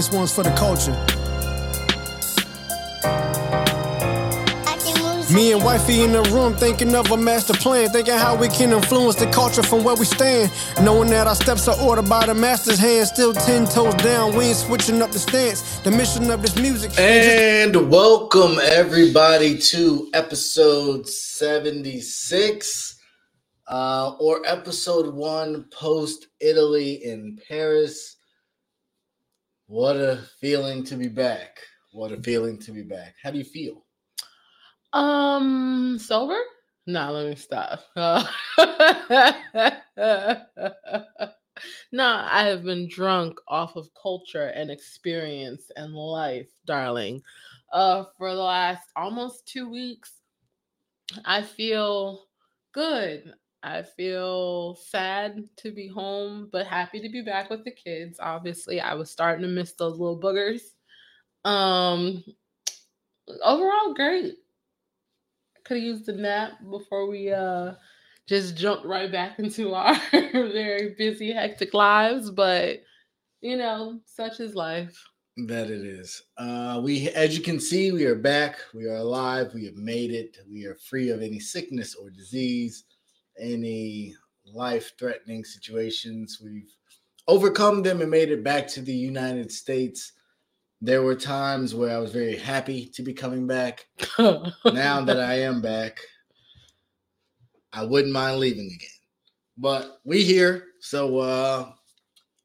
This one's for the culture. Me and wifey in the room thinking of a master plan, thinking how we can influence the culture from where we stand. Knowing that our steps are ordered by the master's hand, still ten toes down, we ain't switching up the stance. The mission of this music. And welcome everybody to episode 76 uh, or episode one post Italy in Paris. What a feeling to be back. What a feeling to be back. How do you feel? Um, sober? Nah, let me stop. Uh, no, I have been drunk off of culture and experience and life, darling. Uh, for the last almost two weeks, I feel good. I feel sad to be home, but happy to be back with the kids. Obviously, I was starting to miss those little boogers. Um, overall, great could have used a nap before we uh just jumped right back into our very busy, hectic lives. But you know, such is life. That it is. Uh, we, as you can see, we are back. We are alive. We have made it. We are free of any sickness or disease, any life-threatening situations. We've overcome them and made it back to the United States. There were times where I was very happy to be coming back. now that I am back, I wouldn't mind leaving again. But we here, so uh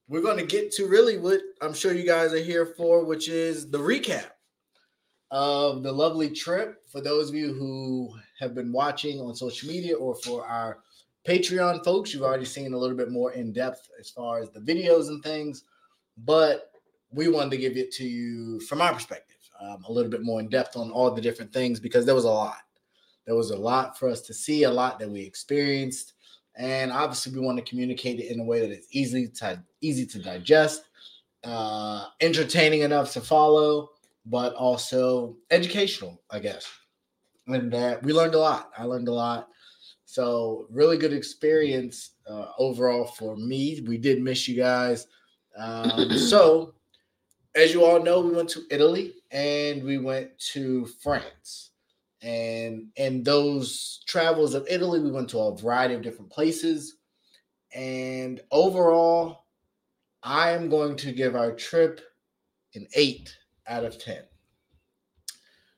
we're going to get to really what I'm sure you guys are here for, which is the recap of the lovely trip. For those of you who have been watching on social media or for our Patreon folks, you've already seen a little bit more in depth as far as the videos and things. But we wanted to give it to you from our perspective, um, a little bit more in depth on all the different things because there was a lot. There was a lot for us to see, a lot that we experienced, and obviously we want to communicate it in a way that is easy to easy to digest, uh, entertaining enough to follow, but also educational, I guess. And uh, we learned a lot. I learned a lot. So really good experience uh, overall for me. We did miss you guys. Um, so as you all know, we went to Italy and we went to France. And in those travels of Italy, we went to a variety of different places. And overall, I am going to give our trip an eight out of 10.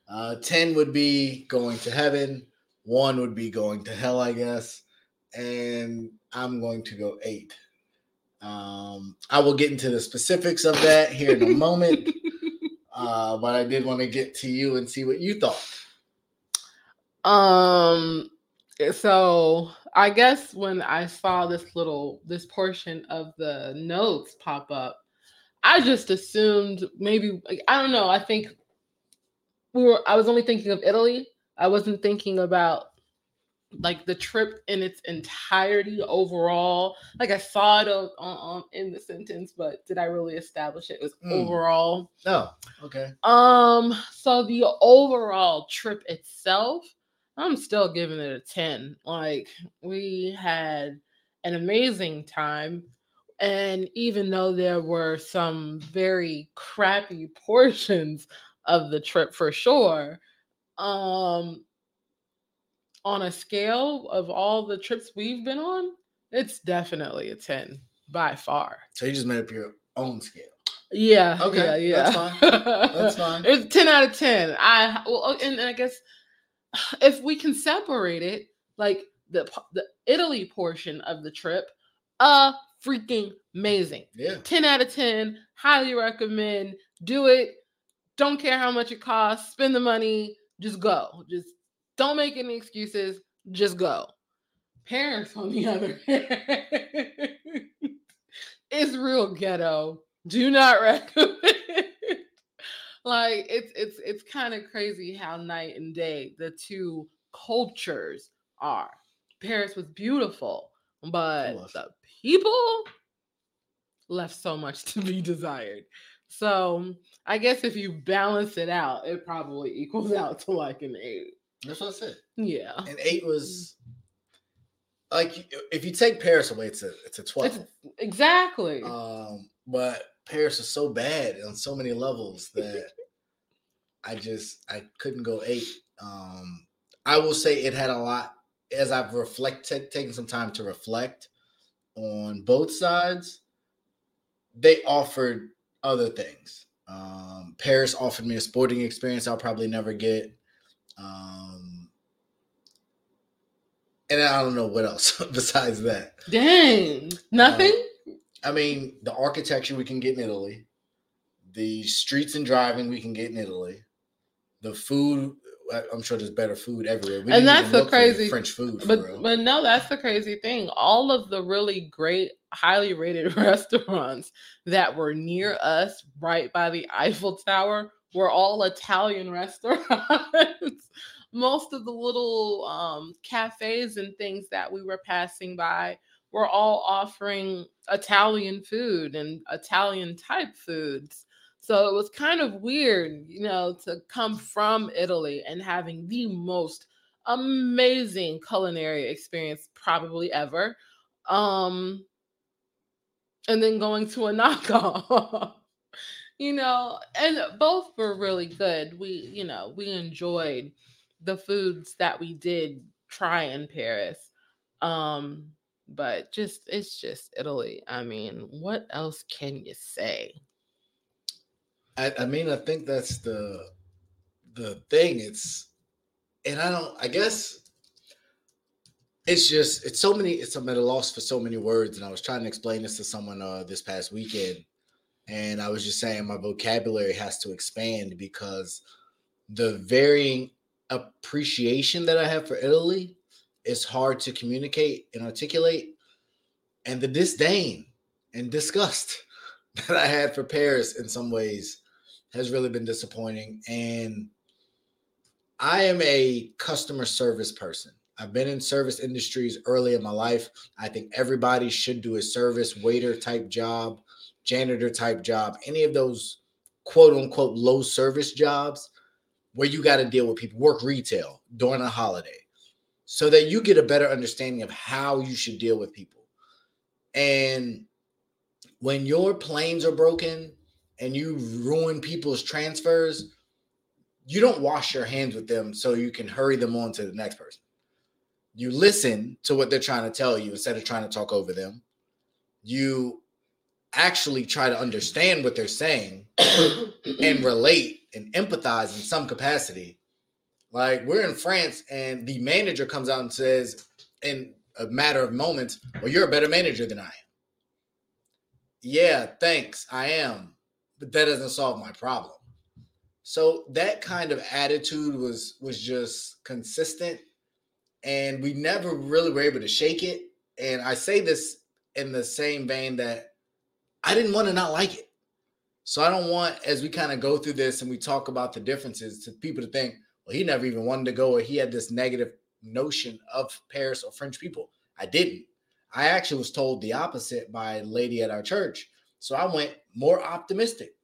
Uh, 10 would be going to heaven, one would be going to hell, I guess. And I'm going to go eight. Um, I will get into the specifics of that here in a moment, uh, but I did want to get to you and see what you thought. Um, so I guess when I saw this little this portion of the notes pop up, I just assumed maybe I don't know. I think we were. I was only thinking of Italy. I wasn't thinking about like the trip in its entirety overall. Like I saw it on, on, in the sentence, but did I really establish it? It was mm. overall. Oh, okay. Um, so the overall trip itself, I'm still giving it a 10. Like we had an amazing time. And even though there were some very crappy portions of the trip for sure, um, on a scale of all the trips we've been on, it's definitely a 10 by far. So you just made up your own scale. Yeah. Okay. Yeah. yeah. That's fine. That's fine. it's 10 out of 10. I well and, and I guess if we can separate it, like the the Italy portion of the trip, uh freaking amazing. Yeah. 10 out of 10. Highly recommend. Do it. Don't care how much it costs. Spend the money. Just go. Just don't make any excuses. Just go. Paris, on the other hand, it's real ghetto. Do not recommend. like it's it's it's kind of crazy how night and day the two cultures are. Paris was beautiful, but the people left so much to be desired. So I guess if you balance it out, it probably equals out to like an eight. That's what I said. Yeah. And eight was like if you take Paris away, it's a it's a twelve. It's, exactly. Um, but Paris is so bad on so many levels that I just I couldn't go eight. Um, I will say it had a lot as I've reflected, taken some time to reflect on both sides. They offered other things. Um, Paris offered me a sporting experience I'll probably never get. Um, and I don't know what else besides that. Dang, nothing. Uh, I mean, the architecture we can get in Italy, the streets and driving we can get in Italy, the food. I'm sure there's better food everywhere. We and that's the crazy French food. But but no, that's the crazy thing. All of the really great, highly rated restaurants that were near us, right by the Eiffel Tower, were all Italian restaurants. Most of the little um, cafes and things that we were passing by were all offering Italian food and Italian type foods. So it was kind of weird, you know, to come from Italy and having the most amazing culinary experience probably ever. Um and then going to a knockoff. you know, and both were really good. We, you know, we enjoyed the foods that we did try in Paris. Um but just it's just Italy. I mean, what else can you say? I, I mean, I think that's the the thing. It's and I don't. I guess it's just it's so many. It's I'm at a loss for so many words. And I was trying to explain this to someone uh, this past weekend, and I was just saying my vocabulary has to expand because the varying appreciation that I have for Italy is hard to communicate and articulate, and the disdain and disgust that I had for Paris in some ways has really been disappointing. And I am a customer service person. I've been in service industries early in my life. I think everybody should do a service waiter type job, janitor type job, any of those quote unquote low service jobs where you got to deal with people, work retail during a holiday, so that you get a better understanding of how you should deal with people. And when your planes are broken and you ruin people's transfers, you don't wash your hands with them so you can hurry them on to the next person. You listen to what they're trying to tell you instead of trying to talk over them. You actually try to understand what they're saying and relate and empathize in some capacity. Like we're in France and the manager comes out and says, in a matter of moments, Well, you're a better manager than I am. Yeah, thanks. I am but that doesn't solve my problem. So that kind of attitude was was just consistent and we never really were able to shake it. And I say this in the same vein that I didn't want to not like it. So I don't want, as we kind of go through this and we talk about the differences, to people to think, well, he never even wanted to go, or he had this negative notion of Paris or French people. I didn't. I actually was told the opposite by a lady at our church so I went more optimistic,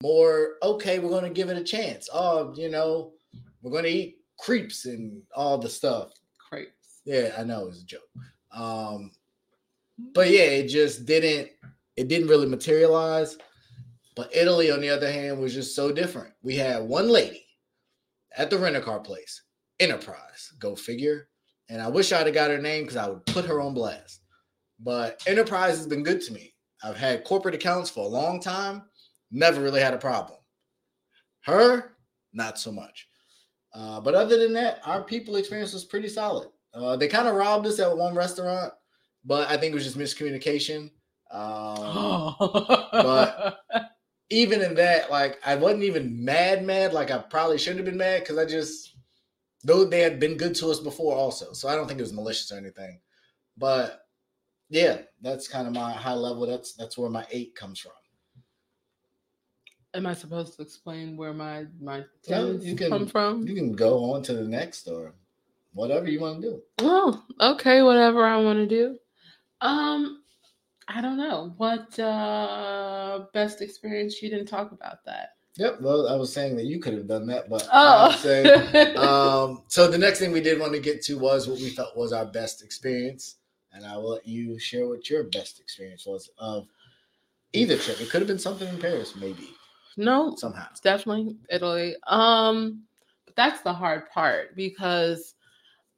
more okay, we're going to give it a chance. Oh, you know, we're going to eat creeps and all the stuff. Crepes. Yeah, I know it's a joke. Um, but yeah, it just didn't it didn't really materialize. But Italy, on the other hand, was just so different. We had one lady at the rental car place, Enterprise, go figure. And I wish I'd have got her name because I would put her on blast. But Enterprise has been good to me. I've had corporate accounts for a long time, never really had a problem. Her, not so much. Uh, but other than that, our people experience was pretty solid. Uh, they kind of robbed us at one restaurant, but I think it was just miscommunication. Um, but even in that, like I wasn't even mad, mad. Like I probably shouldn't have been mad because I just though they had been good to us before, also. So I don't think it was malicious or anything. But yeah, that's kind of my high level. That's that's where my eight comes from. Am I supposed to explain where my my you can, come from? You can go on to the next or whatever you want to do. Oh, okay, whatever I want to do. Um, I don't know what uh best experience. You didn't talk about that. Yep. Well, I was saying that you could have done that, but oh. say, um, so the next thing we did want to get to was what we felt was our best experience and I will let you share what your best experience was of Either trip. It could have been something in Paris, maybe. No, Somehow. it's definitely Italy. Um, but that's the hard part because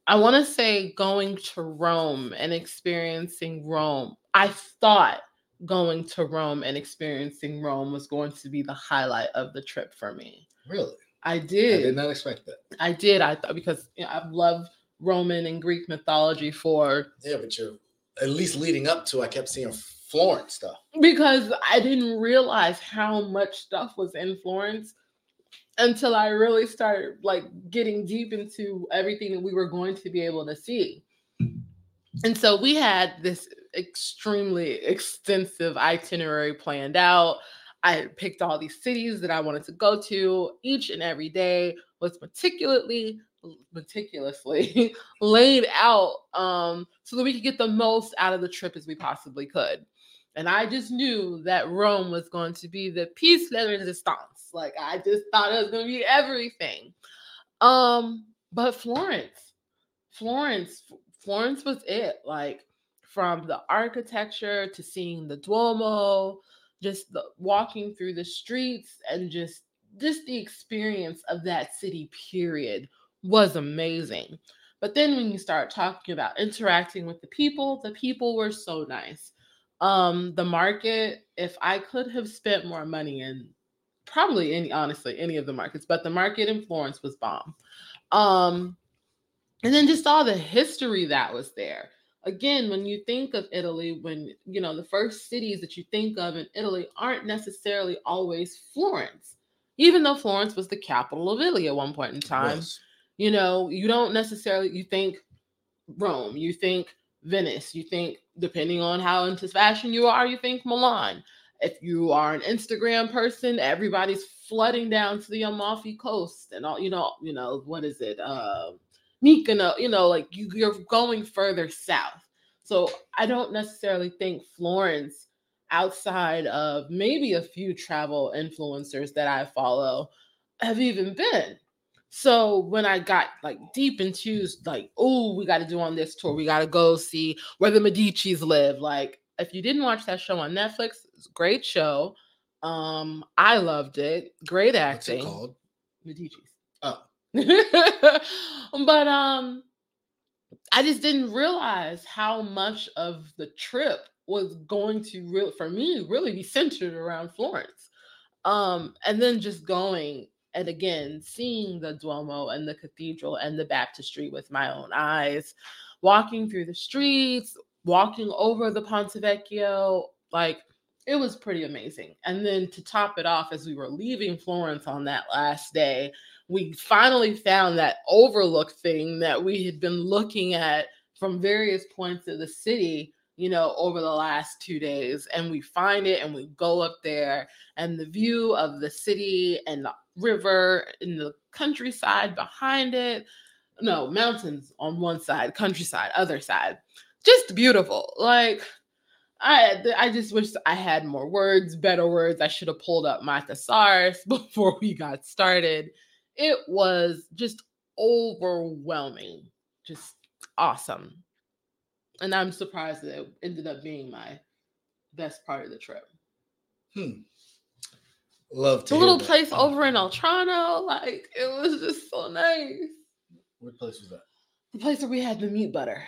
I want to say going to Rome and experiencing Rome. I thought going to Rome and experiencing Rome was going to be the highlight of the trip for me. Really? I I did. did not expect that. I did. I thought because you know, I've loved Roman and Greek mythology for Yeah, but you're at least leading up to I kept seeing Florence stuff. because I didn't realize how much stuff was in Florence until I really started like getting deep into everything that we were going to be able to see. And so we had this extremely extensive itinerary planned out. I picked all these cities that I wanted to go to. Each and every day was meticulously meticulously laid out um, so that we could get the most out of the trip as we possibly could. And I just knew that Rome was going to be the piece de resistance. Like I just thought it was going to be everything. Um, but Florence, Florence, Florence was it. Like from the architecture to seeing the Duomo, just the walking through the streets and just just the experience of that city period was amazing. But then when you start talking about interacting with the people, the people were so nice. Um, the market, if I could have spent more money in probably any honestly any of the markets, but the market in Florence was bomb. Um, and then just all the history that was there. Again, when you think of Italy, when you know the first cities that you think of in Italy aren't necessarily always Florence, even though Florence was the capital of Italy at one point in time Was. You know you don't necessarily you think rome you think venice you think depending on how into fashion you are you think milan. If you are an instagram person everybody's flooding down to the amalfi coast and all you know you know what is it uh Mykonos, you know like you, you're going further south. So i don't necessarily think florence outside of maybe a few travel influencers that i follow have even been so when I got like deep into like, oh, we got to do on this tour, we got to go see where the Medici's live. Like, if you didn't watch that show on Netflix, it's a great show. Um, I loved it. Great acting. What's it called? Medici's. Oh, but um, I just didn't realize how much of the trip was going to real for me really be centered around Florence. Um, and then just going and again seeing the Duomo and the cathedral and the baptistry with my own eyes, walking through the streets, walking over the Ponte Vecchio, like it was pretty amazing. And then to top it off, as we were leaving Florence on that last day, we finally found that overlook thing that we had been looking at from various points of the city you know over the last two days and we find it and we go up there and the view of the city and the river in the countryside behind it no mountains on one side countryside other side just beautiful like I I just wish I had more words, better words. I should have pulled up my thesaurus before we got started. It was just overwhelming, just awesome. And I'm surprised that it ended up being my best part of the trip. Hmm. Love to The little that. place over in Oltrarno, like it was just so nice. What place was that? The place where we had the meat butter.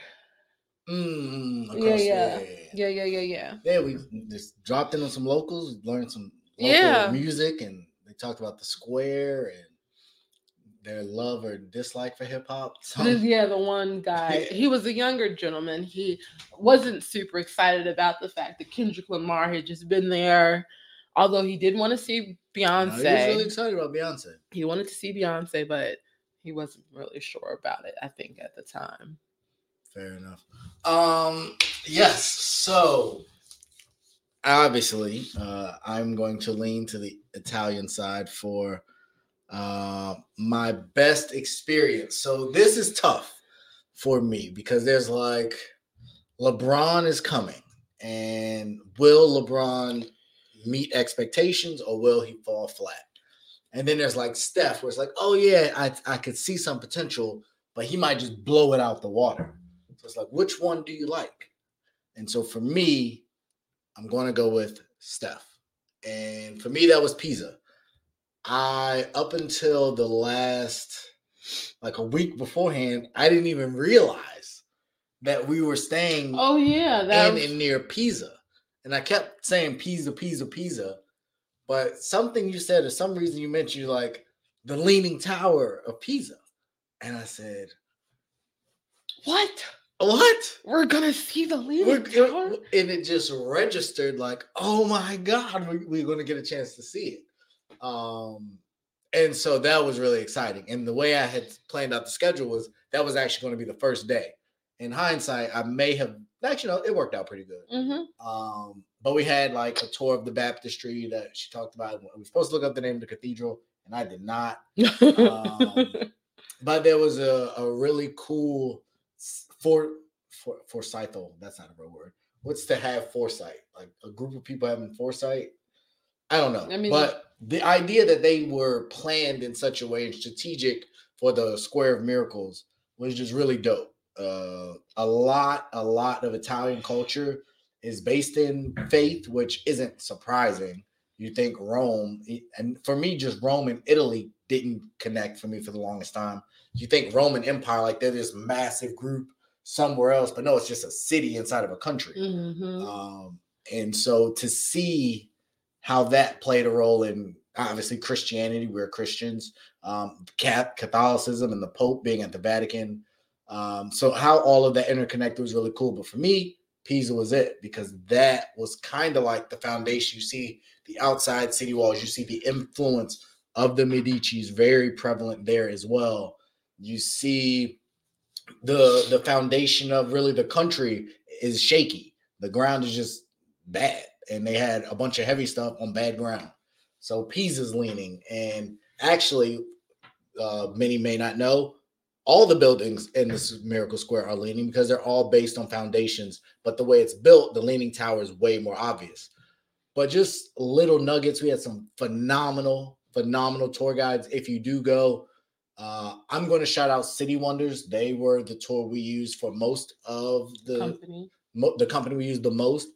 Mm, Yeah, yeah. yeah, Yeah, yeah, yeah, yeah. Yeah, we just dropped in on some locals, learned some local Yeah. music, and they talked about the square and their love or dislike for hip hop. So, yeah, the one guy. He was a younger gentleman. He wasn't super excited about the fact that Kendrick Lamar had just been there, although he did want to see No, he was really excited about Beyonce. he wanted to see Beyonce, but he wasn't really sure about it. I think at the time. Fair enough. Um, yes. So obviously, uh, I'm going to lean to the Italian side for uh, my best experience. So this is tough for me because there's like LeBron is coming, and will LeBron meet expectations or will he fall flat? And then there's like Steph, where it's like, oh yeah, I I could see some potential, but he might just blow it out the water. So it's like, which one do you like? And so for me, I'm going to go with Steph. And for me, that was Pisa. I up until the last like a week beforehand, I didn't even realize that we were staying Oh yeah, that in was, and near Pisa. And I kept saying Pisa, Pisa, Pisa. But something you said, or some reason you mentioned, you're like the Leaning Tower of Pisa. And I said, what? What? We're gonna see the We're- leaning tower. and it just registered like, oh my God, we, we're going to get a chance to see it. Um, and so that was really exciting. And the way I had planned out the schedule was that was actually going to be the first day. In hindsight, I may have actually, no, it worked out pretty good. Mm-hmm. Um, but we had like a tour of the baptistry that she talked about. We were supposed to look up the name of the cathedral, and I did not. Um, but there was a, a really cool for for foresightal. That's not a real word. What's to have foresight? Like a group of people having foresight. I don't know. I mean- but the idea that they were planned in such a way and strategic for the Square of Miracles was just really dope. Uh, a lot, a lot of Italian culture is based in faith, which isn't surprising. You think Rome, and for me, just Rome and Italy didn't connect for me for the longest time. You think Roman Empire, like they're this massive group somewhere else, but no, it's just a city inside of a country. hmm Um, and so to see how that played a role in obviously Christianity, we're Christians, um, Catholicism, and the Pope being at the Vatican. Um, so how all of that interconnected was really cool. But for me, Pisa was it because that was kind of like the foundation. You see the outside city walls, you see the influence of the Medici's very prevalent there as well. You see the the foundation of really the country is shaky. The ground is just bad, and they had a bunch of heavy stuff on bad ground. So Pisa's leaning, and actually, uh, many may not know, all the buildings in this Miracle Square are leaning because they're all based on foundations. But the way it's built, the leaning tower is way more obvious. But just little nuggets. We had some phenomenal, phenomenal tour guides. If you do go, uh, I'm going to shout out City Wonders. They were the tour we used for most of the Company. mo- the company we used the most,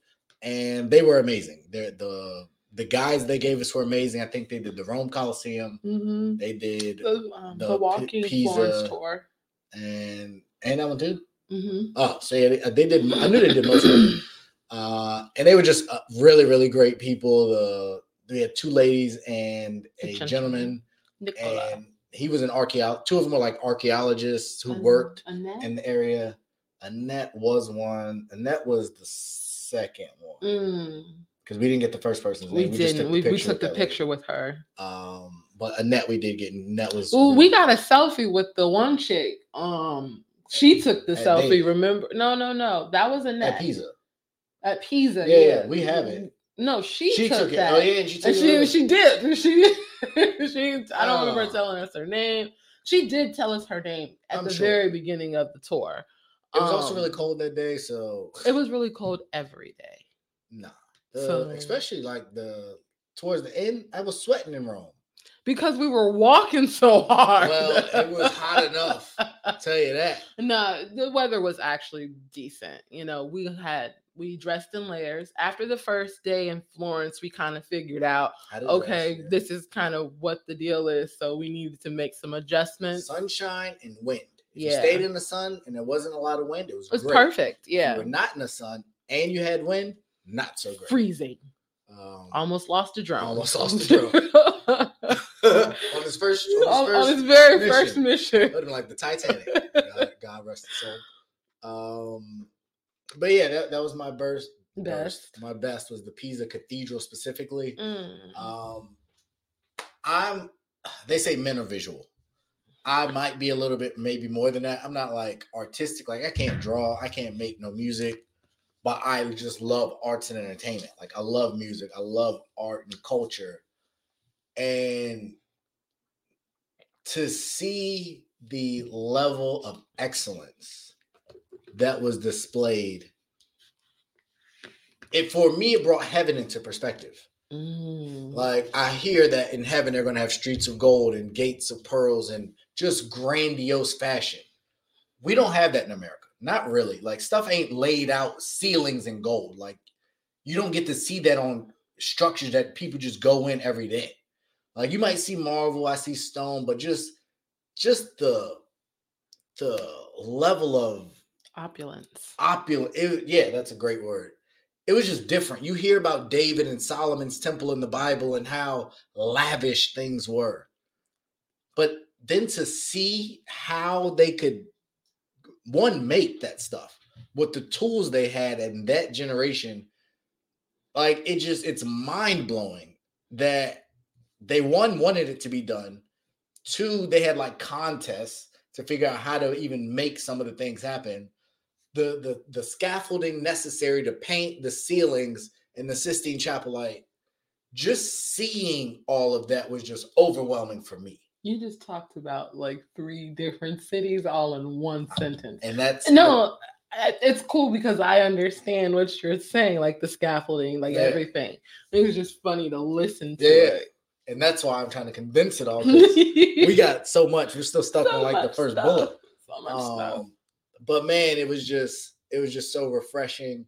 and they were amazing. They're the the guys they gave us were amazing. I think they did the Rome Coliseum. Mm-hmm. They did The, um, the the, P- walking Pisa- tour. and and that one too. Mm-hmm. Oh, so yeah, they, they did. I knew they did most of them, Uh, and they were just uh, really, really great people. The we had two ladies and a gentleman, gentleman. Nicola. and he was an archaeologist. Two of them were like archaeologists who An- worked Annette? in the area. Annette was one. Annette was the second one Mm. Because we didn't get the first person's We name. just didn't. We, we picture took with the picture with her. Um, but Annette, we did get. Annette was. Well, we got a selfie with the one chick. Um, she took the selfie. Dave. Remember? No, no, no. That was Annette at Pisa. At Pisa. Yeah, Yeah, yeah, we have it. No, she, She took, took it. that. Oh yeah, and she took and it. she she did. She she. I don't remember Oh. telling us her name. She did tell us her name at I'm the sure. very beginning of the tour. It was also really Um, cold that day, so It was really cold every day. nah. Uh, so- especially like the towards the end, I was sweating in Rome. Because we were walking so hard. Well, it was hot enough. I'll tell you that. No, the weather was actually decent. You know, we had we dressed in layers. After the first day in Florence, we kind of figured out, did dress, okay, yeah. this is kind of what the deal is. So we needed to make some adjustments. sunshine and wind. If you Yeah. stayed in the sun and there wasn't a lot of wind, it was it was perfect. If you Yeah. were not in the sun and you had wind, not so great. Freezing. Um, Almost lost a drone. Almost lost a drone. on his first, on his on, first, on his very mission. first mission. Have been like the Titanic. God, God rest his soul. Um, but yeah, that, that was my burst. Best. My best was the Pisa Cathedral specifically. Mm. Um, I'm. They say men are visual. I might be a little bit, maybe more than that. I'm not like artistic. Like I can't draw. I can't make no music. But I just love arts and entertainment. Like I love music. I love art and culture. And to see the level of excellence that was displayed, it for me it brought heaven into perspective. Mm. Like I hear that in heaven they're gonna have streets of gold and gates of pearls and just grandiose fashion. We don't have that in America. Not really. Like stuff ain't laid out ceilings in gold. Like you don't get to see that on structures that people just go in every day. Like you might see Marvel, I see Stone, but just just the the level of Opulence. opulent. It, yeah, that's a great word. It was just different. You hear about David and Solomon's temple in the Bible and how lavish things were. But then to see how they could one make that stuff with the tools they had in that generation, like it just it's mind blowing that they one wanted it to be done. Two, they had like contests to figure out how to even make some of the things happen the the the scaffolding necessary to paint the ceilings in the Sistine Chapel light. Just seeing all of that was just overwhelming for me. You just talked about like three different cities all in one sentence. And that's No, I- it's cool because I understand what you're saying, like the scaffolding, like Yeah. everything. It was just funny to listen to Yeah, it. and that's why I'm trying to condense it all. we got so much. We're still stuck So on like the first stuff. bullet. So much stuff. Um, but man, it was just it was just so refreshing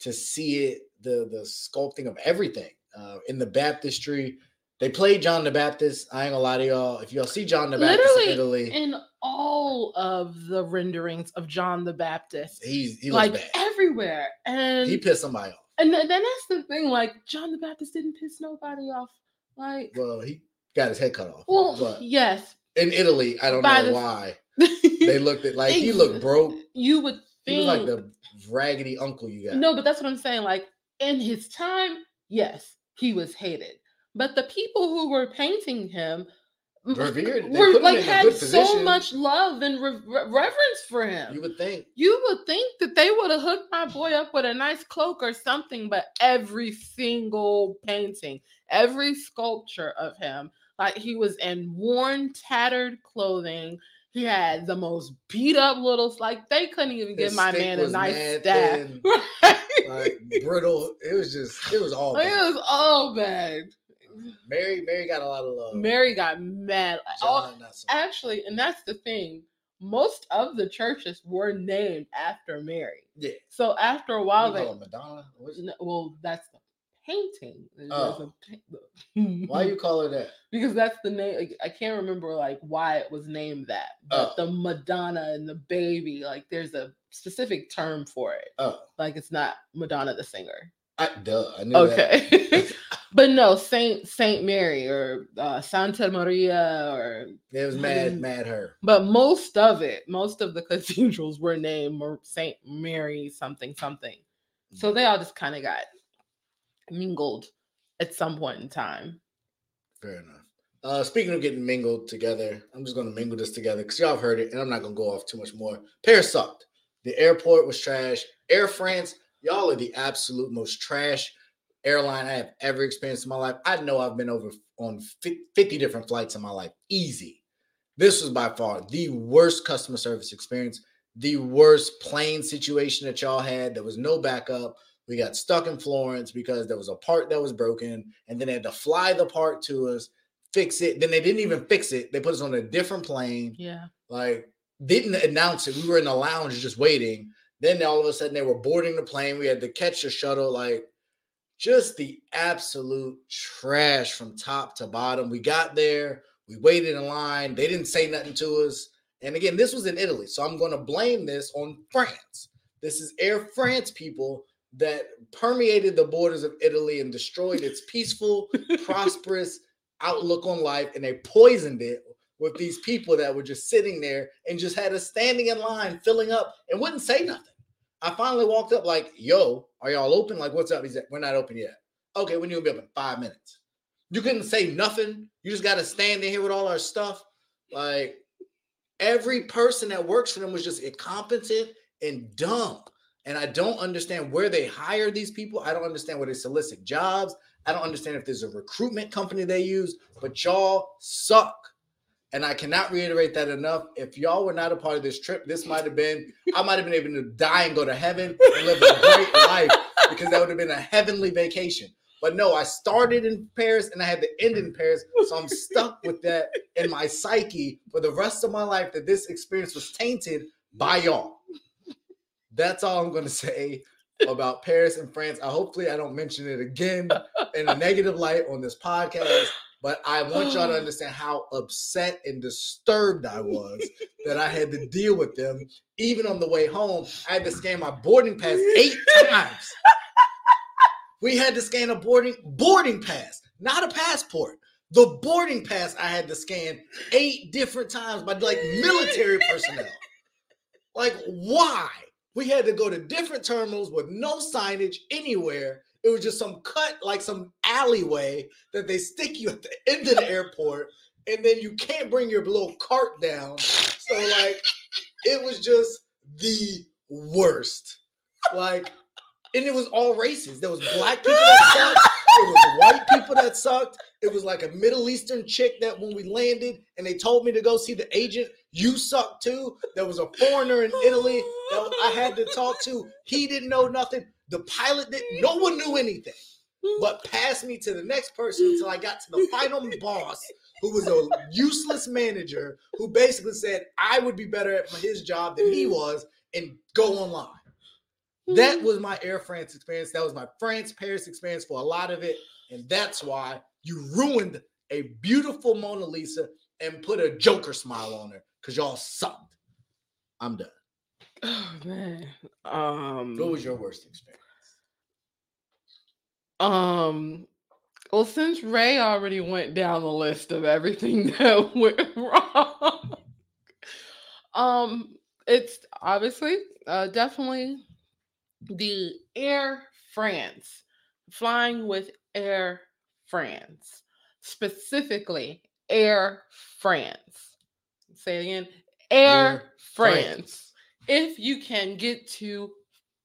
to see it the the sculpting of everything uh, in the baptistry. They played John the Baptist. I ain't gonna lie to y'all. If y'all see John the Baptist in Italy, in all of the renderings of John the Baptist, he's he like bad. everywhere, and He pissed somebody off. and then that's the thing. Like John the Baptist didn't piss nobody off. Like, Well, he got his head cut off. well, but yes, in Italy, I don't by know the- why they looked at like he looked broke. You would He think was like the raggedy uncle you got. No, but that's what I'm saying. Like in his time, yes, he was hated. But the people who were painting him Revered. Were like had so much love and re- re- reverence for him. You would think. you would think that they would have hooked my boy up with a nice cloak or something, but every single painting, every sculpture of him, like he was in worn, tattered clothing. He had the most beat up little, like they couldn't even His give my man a nice staff. Right? like brittle. It was just it was all Like, bad. it was all bad. Mary Mary got a lot of love. Mary got mad. John, so. actually, and that's the thing. Most of the churches were named after Mary. Yeah. So after a while, they her Madonna? No, well, that's the painting. Oh. paint- Why you call her that? because that's the name. like, I can't remember like why it was named that, but Oh. the Madonna and the baby, like there's a specific term for it. Oh, Like it's not Madonna the singer. I, duh. I knew that. Okay, but no, Saint Saint Mary or uh, Santa Maria or. It was mad, Mm. mad her. But most of it, most of the cathedrals were named Saint Mary something something. So they all just kind of got mingled at some point in time. Fair enough. Uh, speaking of getting mingled together, I'm just going to mingle this together because y'all have heard it, and I'm not going to go off too much more. Paris sucked. The airport was trash. Air France, y'all are the absolute most trash airline I have ever experienced in my life. I know I've been over on 50 different flights in my life. Easy. This was by far the worst customer service experience, the worst plane situation that y'all had. There was no backup. We got stuck in Florence because there was a part that was broken, and then they had to fly the part to us, fix it. Then they didn't even fix it. They put us on a different plane, Yeah. like didn't announce it. We were in the lounge just waiting. Then all of a sudden they were boarding the plane. We had to catch the shuttle. Like just the absolute trash from top to bottom. We got there. We waited in line. They didn't say nothing to us. And again, this was in Italy. So I'm going to blame this on France. This is Air France people that permeated the borders of Italy and destroyed its peaceful, prosperous outlook on life. And they poisoned it with these people that were just sitting there and just had us standing in line, filling up, and wouldn't say nothing. I finally walked up like, yo, are y'all open? Like, what's up? He said, we're not open yet. Okay, when you gonna be open? Five minutes. You couldn't say nothing. You just got to stand in here with all our stuff. Like every person that works for them was just incompetent and dumb. And I don't understand where they hire these people. I don't understand where they solicit jobs. I don't understand if there's a recruitment company they use, but y'all suck. And I cannot reiterate that enough. If y'all were not a part of this trip, this might have been, I might have been able to die and go to heaven and live a great life because that would have been a heavenly vacation. But no, I started in Paris and I had to end in Paris. So I'm stuck with that in my psyche for the rest of my life that this experience was tainted by y'all. That's all I'm going to say. about Paris and France. I hopefully I don't mention it again in a negative light on this podcast. But I want y'all to understand how upset and disturbed I was that I had to deal with them. Even on the way home, I had to scan my boarding pass eight times. We had to scan a boarding boarding pass, not a passport. The boarding pass I had to scan eight different times by like military personnel. Like, why? We had to go to different terminals with no signage anywhere. It was just some cut, like some alleyway that they stick you at the end of the airport, and then you can't bring your little cart down. So, like, it was just the worst. Like, and it was all races. There was black people that sucked. It was white people that sucked. It was like a Middle Eastern chick that when we landed and they told me to go see the agent, you suck too. There was a foreigner in Italy that I had to talk to. He didn't know nothing. The pilot didn't. No one knew anything, but passed me to the next person until I got to the final boss, who was a useless manager who basically said I would be better at his job than he was, and go online. That was my Air France experience. That was my France Paris experience for a lot of it. And that's why you ruined a beautiful Mona Lisa and put a Joker smile on her because y'all sucked. I'm done. Oh man. Um What was your worst experience? Um well since Ray already went down the list of everything that went wrong. um it's obviously uh definitely the Air France, flying with Air France, specifically Air France. Say it again Air, Air France. France. If you can get to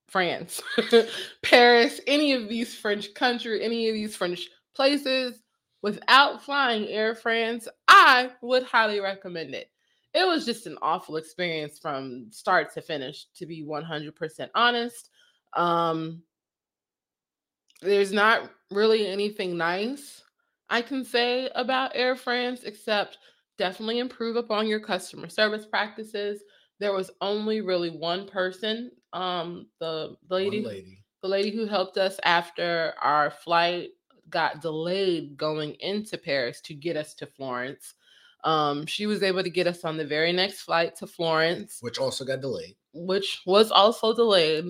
France, Paris, any of these French country, any of these French places without flying Air France, I would highly recommend it. It was just an awful experience from start to finish to be 100% honest. Um there's not really anything nice i can say about air france except definitely improve upon your customer service practices there was only really one person um the lady, lady. the lady who helped us after our flight got delayed going into paris to get us to florence um she was able to get us on the very next flight to florence which also got delayed which was also delayed.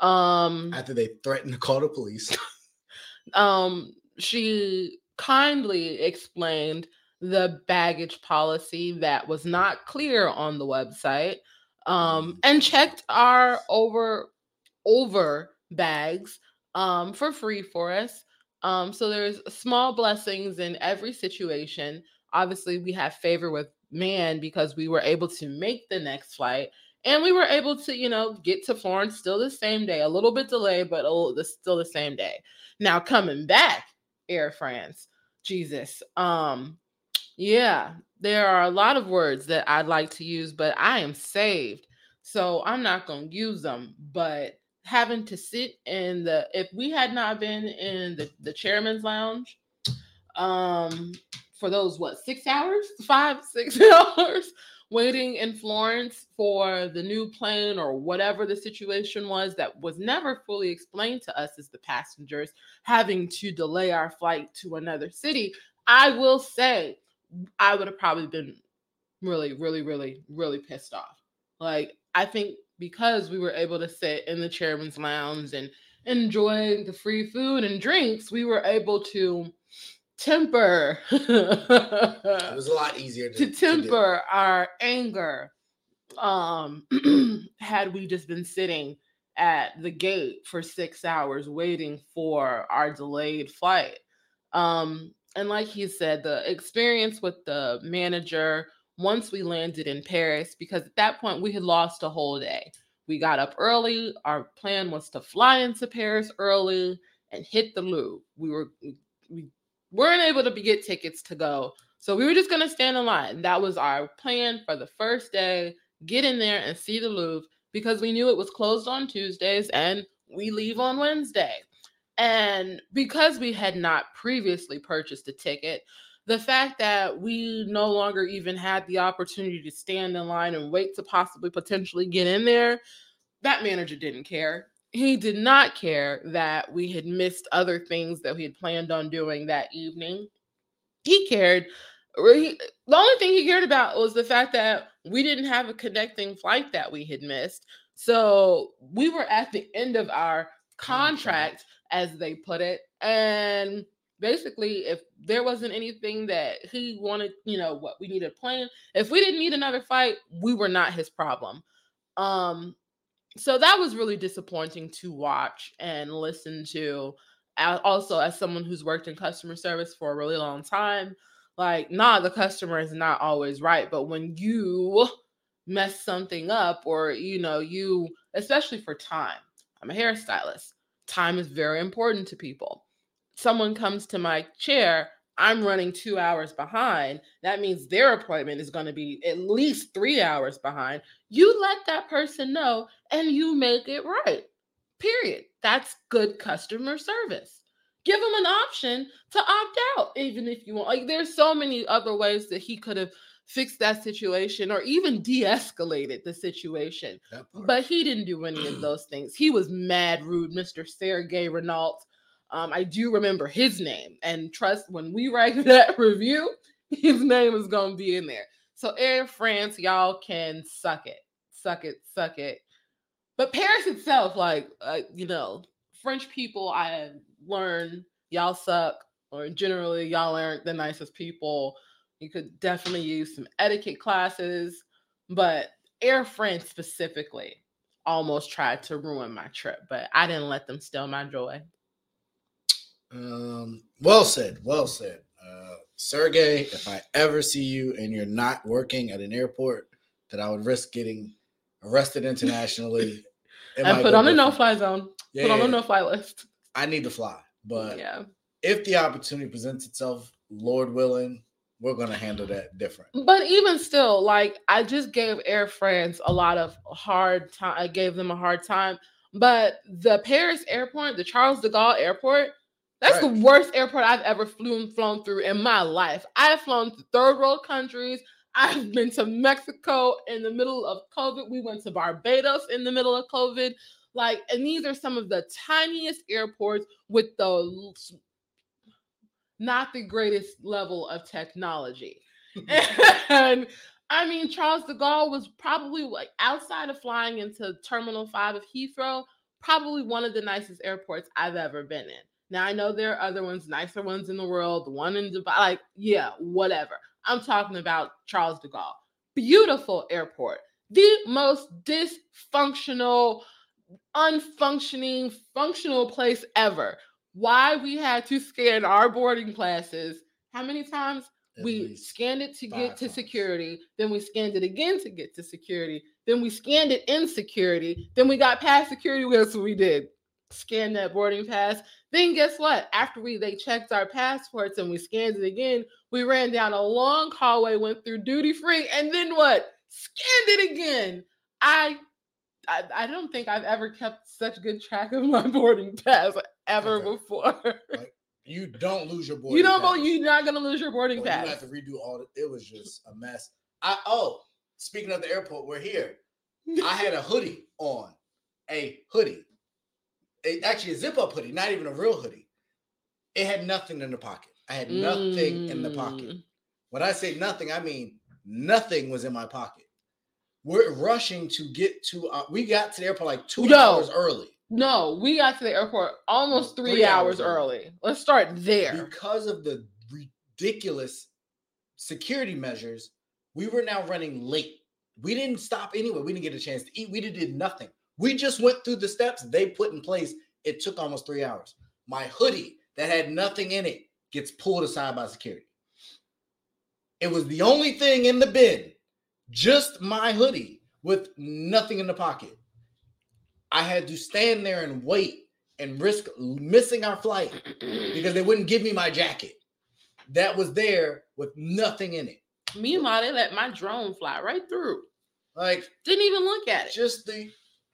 Um, after they threatened to call the police. um, she kindly explained the baggage policy that was not clear on the website, um, and checked our over over bags um, for free for us. Um, so there's small blessings in every situation. Obviously, we have favor with man because we were able to make the next flight and we were able to you know get to florence still the same day a little bit delayed but a little, still the same day now coming back air france jesus um yeah there are a lot of words that i'd like to use but i am saved so i'm not going to use them but having to sit in the if we had not been in the, the chairman's lounge um for those what six hours? Five six hours waiting in Florence for the new plane or whatever the situation was that was never fully explained to us as the passengers, having to delay our flight to another city, I will say I would have probably been really, really, really, really pissed off. Like, I think because we were able to sit in the chairman's lounge and enjoy the free food and drinks, we were able to temper It was a lot easier to, to to temper our anger um had we just been sitting at the gate for six hours waiting for our delayed flight um and like he said the experience with the manager once we landed in paris because at that point we had lost a whole day we got up early our plan was to fly into paris early and hit the louvre we were we weren't able to get tickets to go so we were just gonna stand in line. That was our plan for the first day. Get in there and see the Louvre because we knew it was closed on Tuesdays and we leave on Wednesday. And because we had not previously purchased a ticket, the fact that we no longer even had the opportunity to stand in line and wait to possibly potentially get in there, that manager didn't care. he did not care that we had missed other things that we had planned on doing that evening. He cared. He, the only thing he cared about was the fact that we didn't have a connecting flight that we had missed. So we were at the end of our contract, as they put it. And basically, if there wasn't anything that he wanted, you know, what we needed plan. if we didn't need another fight, we were not his problem. Um, so that was really disappointing to watch and listen to. Also, as someone who's worked in customer service for a really long time, like, nah, the customer is not always right. But when you mess something up, or you know, you, especially for time, I'm a hairstylist, time is very important to people. Someone comes to my chair, I'm running two hours behind, that means their appointment is going to be at least three hours behind. You let that person know and you make it right. Period. That's good customer service. Give them an option to opt out, even if you want. Like, there's so many other ways that he could have fixed that situation or even de escalated the situation. But he didn't do any of those things. He was mad rude, Mr. Sergey Renault. Um, I do remember his name, and trust when we write that review, his name is gonna be in there. So Air France, y'all can suck it, suck it, suck it. But Paris itself, like uh, you know, French people, I learned y'all suck, or generally y'all aren't the nicest people. You could definitely use some etiquette classes, but Air France specifically almost tried to ruin my trip, but I didn't let them steal my joy. Um, well said. Well said. Uh, Sergey, if I ever see you and you're not working at an airport, that I would risk getting arrested internationally and put on a no-fly zone. Yeah, put on a no-fly list. I need to fly, but yeah, if the opportunity presents itself, Lord willing, we're gonna handle that different. But even still, like I just gave Air France a lot of hard time. I gave them a hard time. But the Paris airport, the Charles de Gaulle airport, that's right. the worst airport I've ever flown flown through in my life. I've flown to third world countries. I've been to Mexico in the middle of COVID. We went to Barbados in the middle of COVID. Like, and these are some of the tiniest airports with the not the greatest level of technology. and I mean, Charles de Gaulle was probably like outside of flying into Terminal 5 of Heathrow, probably one of the nicest airports I've ever been in. Now I know there are other ones, nicer ones in the world, the one in Dubai, like, yeah, whatever. I'm talking about Charles de Gaulle. Beautiful airport. The most dysfunctional, unfunctioning, functional place ever. Why we had to scan our boarding passes. How many times? At we scanned it to get to times. security, then we scanned it again to get to security, then we scanned it in security, then we got past security. That's what we did. Scan that boarding pass, then guess what? After we they checked our passports and we scanned it again, we ran down a long hallway, went through duty free, and then what? Scanned it again. I I, I don't think I've ever kept such good track of my boarding pass ever okay. before. Like, you don't lose your boarding. You don't. Pass. You're not gonna lose your boarding pass. You have to redo all. The, it was just a mess. I oh, speaking of the airport, we're here. I had a hoodie on, a hoodie actually a zip up hoodie, not even a real hoodie. It had nothing in the pocket. I had nothing mm. in the pocket. Mm. When I say nothing, I mean nothing was in my pocket. We're rushing to get to. Uh, we got to the airport like two no. hours early. No, we got to the airport almost three, three hours, hours early. early. Let's start there. Because of the ridiculous security measures, we were now running late. We didn't stop anywhere. We didn't get a chance to eat. We did nothing. We just went through the steps they put in place. It took almost three hours. My hoodie that had nothing in it gets pulled aside by security. It was the only thing in the bin, just my hoodie with nothing in the pocket. I had to stand there and wait and risk missing our flight because they wouldn't give me my jacket. That was there with nothing in it. Meanwhile, they let my drone fly right through. Like didn't even look at it. Just the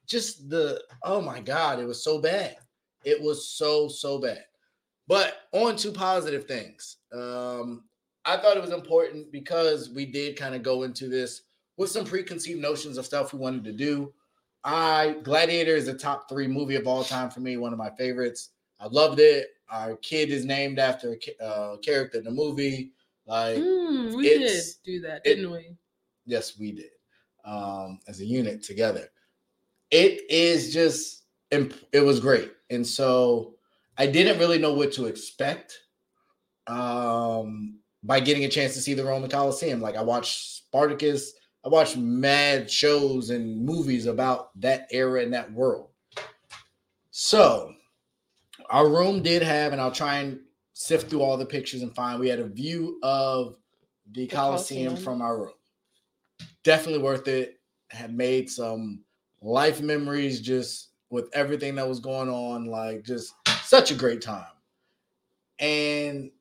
just the oh my god, it was so bad. It was so so bad. But on to positive things. Um, I thought it was important because we did kind of go into this with some preconceived notions of stuff we wanted to do. I Gladiator is a top three movie of all time for me. One of my favorites. I loved it. Our kid is named after a uh, character in the movie. Like Mm, we did do that, didn't we? yes, we did um, as a unit together. It is just it was great, and so I didn't really know what to expect um, by getting a chance to see the Roman Coliseum. Like I watched Spartacus, I watched mad shows and movies about that era and that world. So our room did have, and I'll try and sift through all the pictures and find. We had a view of the, The Coliseum Colosseum. from our room. Definitely worth it. Had made some life memories just with everything that was going on. Like just such a great time. And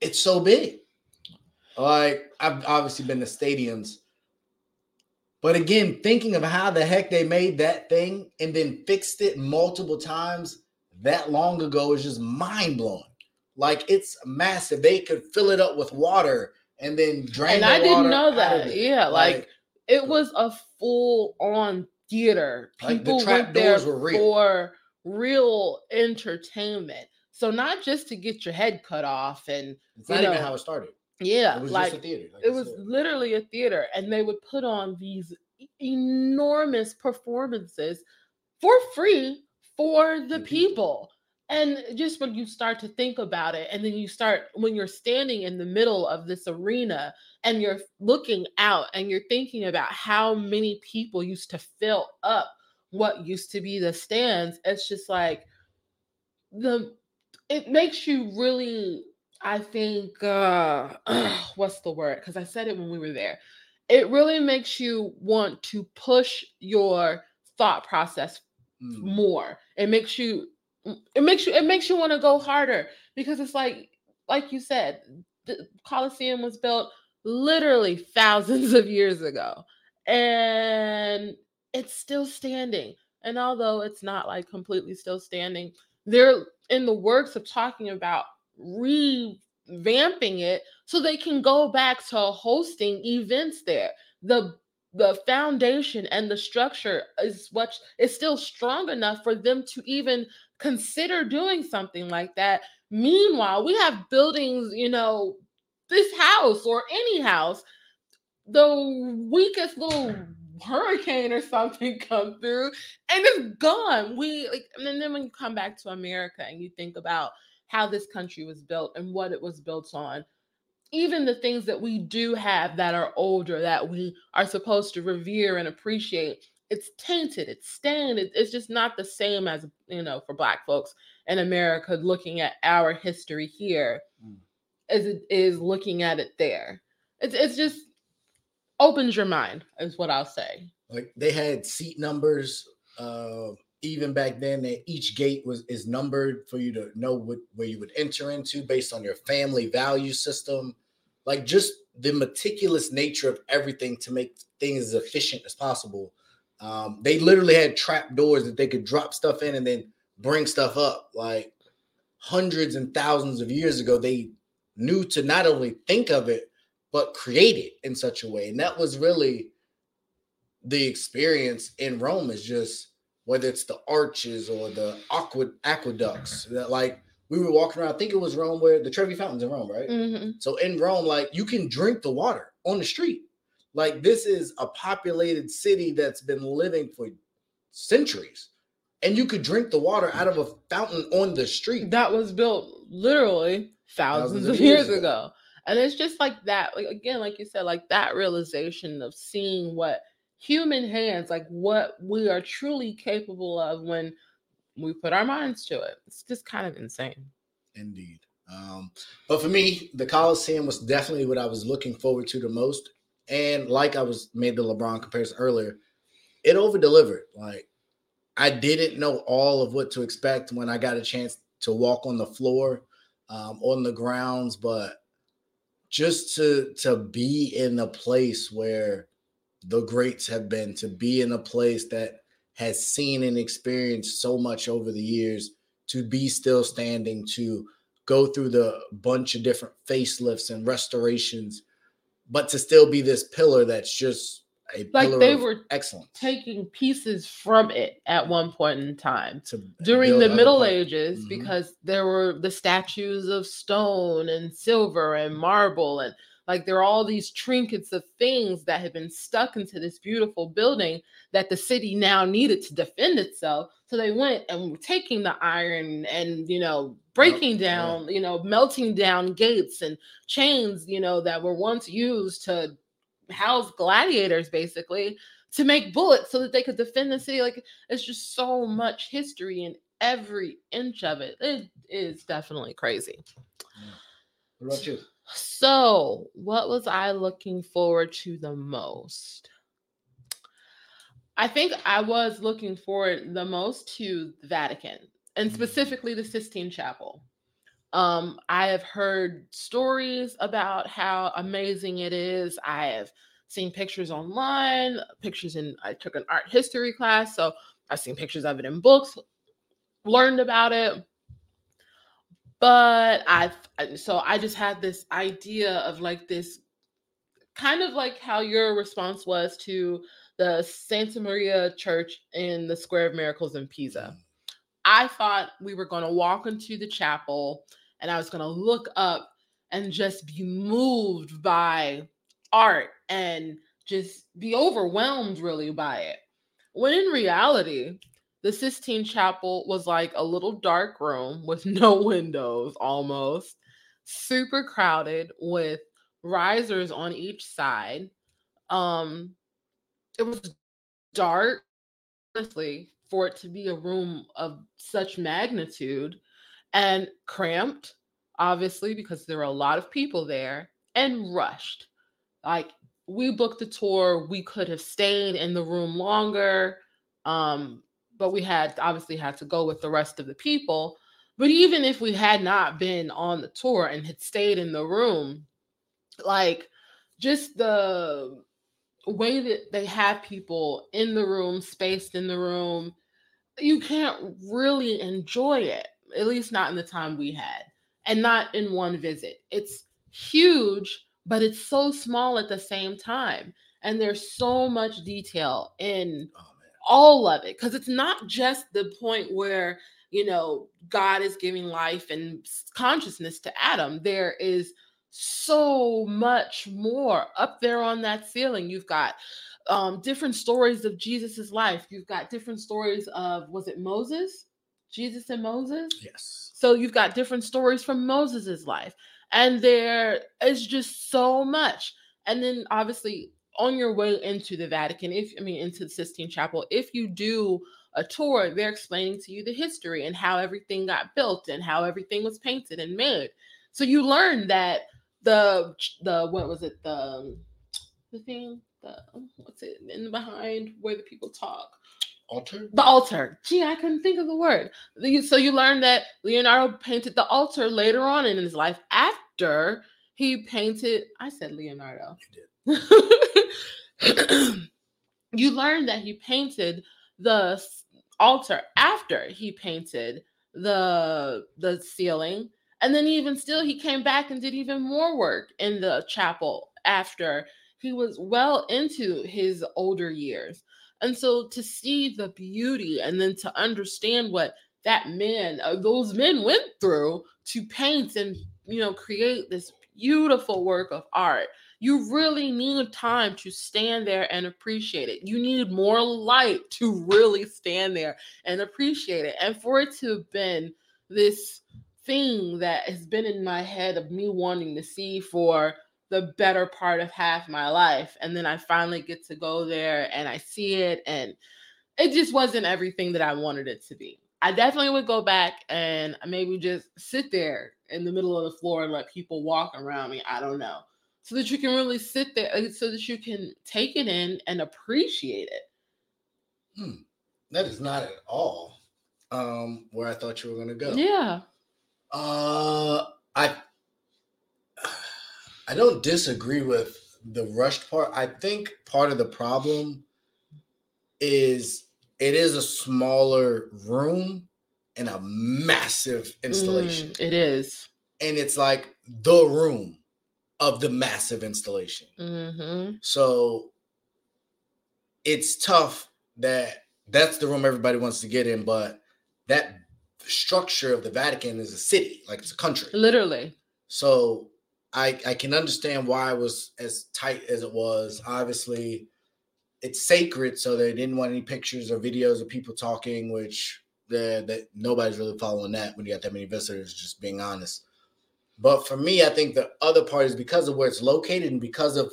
it's so big. Like I've obviously been to stadiums. But again, thinking of how the heck they made that thing and then fixed it multiple times that long ago is just mind blowing. Like it's massive. They could fill it up with water and then drain. It. And the I didn't know that. Yeah, like it was a full on theater. Like, the People trap went there real. for real entertainment. So not just to get your head cut off and it's not you even how it started. Yeah, It was like theater. like it was said. literally a theater and they would put on these enormous performances for free for the people and just when you start to think about it and then you start when you're standing in the middle of this arena and you're looking out and you're thinking about how many people used to fill up what used to be the stands it's just like the it makes you really i think uh what's the word? Because i said it when we were there. It really makes you want to push your thought process Mm. more. It makes you it makes you it makes you want to go harder because it's like like you said the coliseum was built literally thousands of years ago and it's still standing. And although it's not like completely still standing they're in the works of talking about revamping it so they can go back to hosting events there. The the foundation and the structure is what is still strong enough for them to even consider doing something like that. Meanwhile we have buildings you know this house or any house the weakest little hurricane or something come through and it's gone. We like and then when you come back to america and you think about how this country was built and what it was built on. Even the things that we do have that are older that we are supposed to revere and appreciate it's tainted it's stained it's just not the same as you know for black folks in america looking at our history here Mm. as it is looking at it there. It's, it's just opens your mind is what i'll say. Like they had seat numbers uh even back then that each gate was is numbered for you to know what where you would enter into based on your family value system. Like just the meticulous nature of everything to make things as efficient as possible. Um they literally had trap doors that they could drop stuff in and then bring stuff up. Like hundreds and thousands of years ago they knew to not only think of it but create it in such a way. And that was really the experience in Rome is just whether it's the arches or the aqua, aqueducts that like we were walking around. I think it was Rome where the Trevi Fountains in Rome, right? Mhm. So in Rome, like you can drink the water on the street. Like this is a populated city that's been living for centuries, and you could drink the water out of a fountain on the street. that was built literally thousands, Thousands of of years years ago. ago. And it's just like that, like again, like you said, like that realization of seeing what human hands, like what we are truly capable of when we put our minds to it. It's just kind of insane. Indeed. Um, but for me, the Coliseum was definitely what I was looking forward to the most. And like I was made the LeBron comparison earlier, it over delivered. Like I didn't know all of what to expect when I got a chance to walk on the floor, um, on the grounds, but just to to be in a place where the greats have been, to be in a place that has seen and experienced so much over the years, to be still standing, to go through the bunch of different facelifts and restorations, but to still be this pillar that's just a Like they were excellent taking pieces from it at one point in time. during the Middle. Ages Mhm. because there were the statues of stone and silver and marble and like there are all these trinkets of things that had been stuck into this beautiful building that the city now needed to defend itself. So they went and were taking the iron and you know breaking yeah. down, you know, melting down gates and chains, you know, that were once used to house gladiators basically to make bullets so that they could defend the city. Like it's just so much history in every inch of it. It is definitely crazy. What about you? So, what was I looking forward to the most? I think I was looking forward the most to the Vatican and Mm. specifically the Sistine Chapel. Um, I have heard stories about how amazing it is. I have seen pictures online, pictures in I took an art history class, so I've seen pictures of it in books, learned about it. But I so I just had this idea of like this kind of like how your response was to the Santa Maria Church in the Square of Miracles in Pisa. Mm. I thought we were going to walk into the chapel and I was going to look up and just be moved by art and just be overwhelmed really by it. When in reality, the Sistine Chapel was like a little dark room with no windows almost, super crowded with risers on each side. Um it was dark honestly for it to be a room of such magnitude and cramped obviously because there were a lot of people there and rushed. Like we booked the tour we could have stayed in the room longer. Um but we had obviously had to go with the rest of the people but even if we had not been on the tour and had stayed in the room like just the way that they have people in the room, spaced in the room, you can't really enjoy it, at least not in the time we had, and not in one visit. It's huge, but it's so small at the same time. And there's so much detail in Oh. All of it because it's not just the point where you know god is giving life and consciousness to adam there is so much more up there on that ceiling you've got um different stories of jesus's life you've got different stories of was it moses jesus and moses Yes. so you've got different stories from Moses' life, and there is just so much. And then obviously on your way into the Vatican, if I mean into the Sistine Chapel, if you do a tour, they're explaining to you the history and how everything got built and how everything was painted and made. So you learn that the the what was it the um, the thing the what's it in the behind where the people talk Altar? the altar. Gee, I couldn't think of the word. So you learn that Leonardo painted the altar later on in his life after he painted. I said Leonardo. you did. you learn that he painted the altar after he painted the the ceiling and then even still he came back and did even more work in the chapel after he was well into his older years and so to see the beauty and then to understand what that man, uh, those men went through to paint and, you know, create this beautiful work of art, you really need time to stand there and appreciate it. You need more light to really stand there and appreciate it. And for it to have been this thing that has been in my head of me wanting to see for the better part of half my life and then i finally get to go there and i see it and it just wasn't everything that i wanted it to be i definitely would go back and maybe just sit there in the middle of the floor and let people walk around me i don't know so that you can really sit there uh, so that you can take it in and appreciate it That is not at all um where I thought you were gonna go. yeah Uh I I don't disagree with the rushed part. I think part of the problem is it is a smaller room and a massive installation. Mm, it is And it's like the room of the massive installation. mm-hmm. So it's tough that that's the room everybody wants to get in, but that structure of the Vatican is a city, like it's a country. Literally. So I I can understand why it was as tight as it was. Obviously, it's sacred, so they didn't want any pictures or videos of people talking, which that nobody's really following that when you got that many visitors, just being honest. But for me, I think the other part is because of where it's located and because of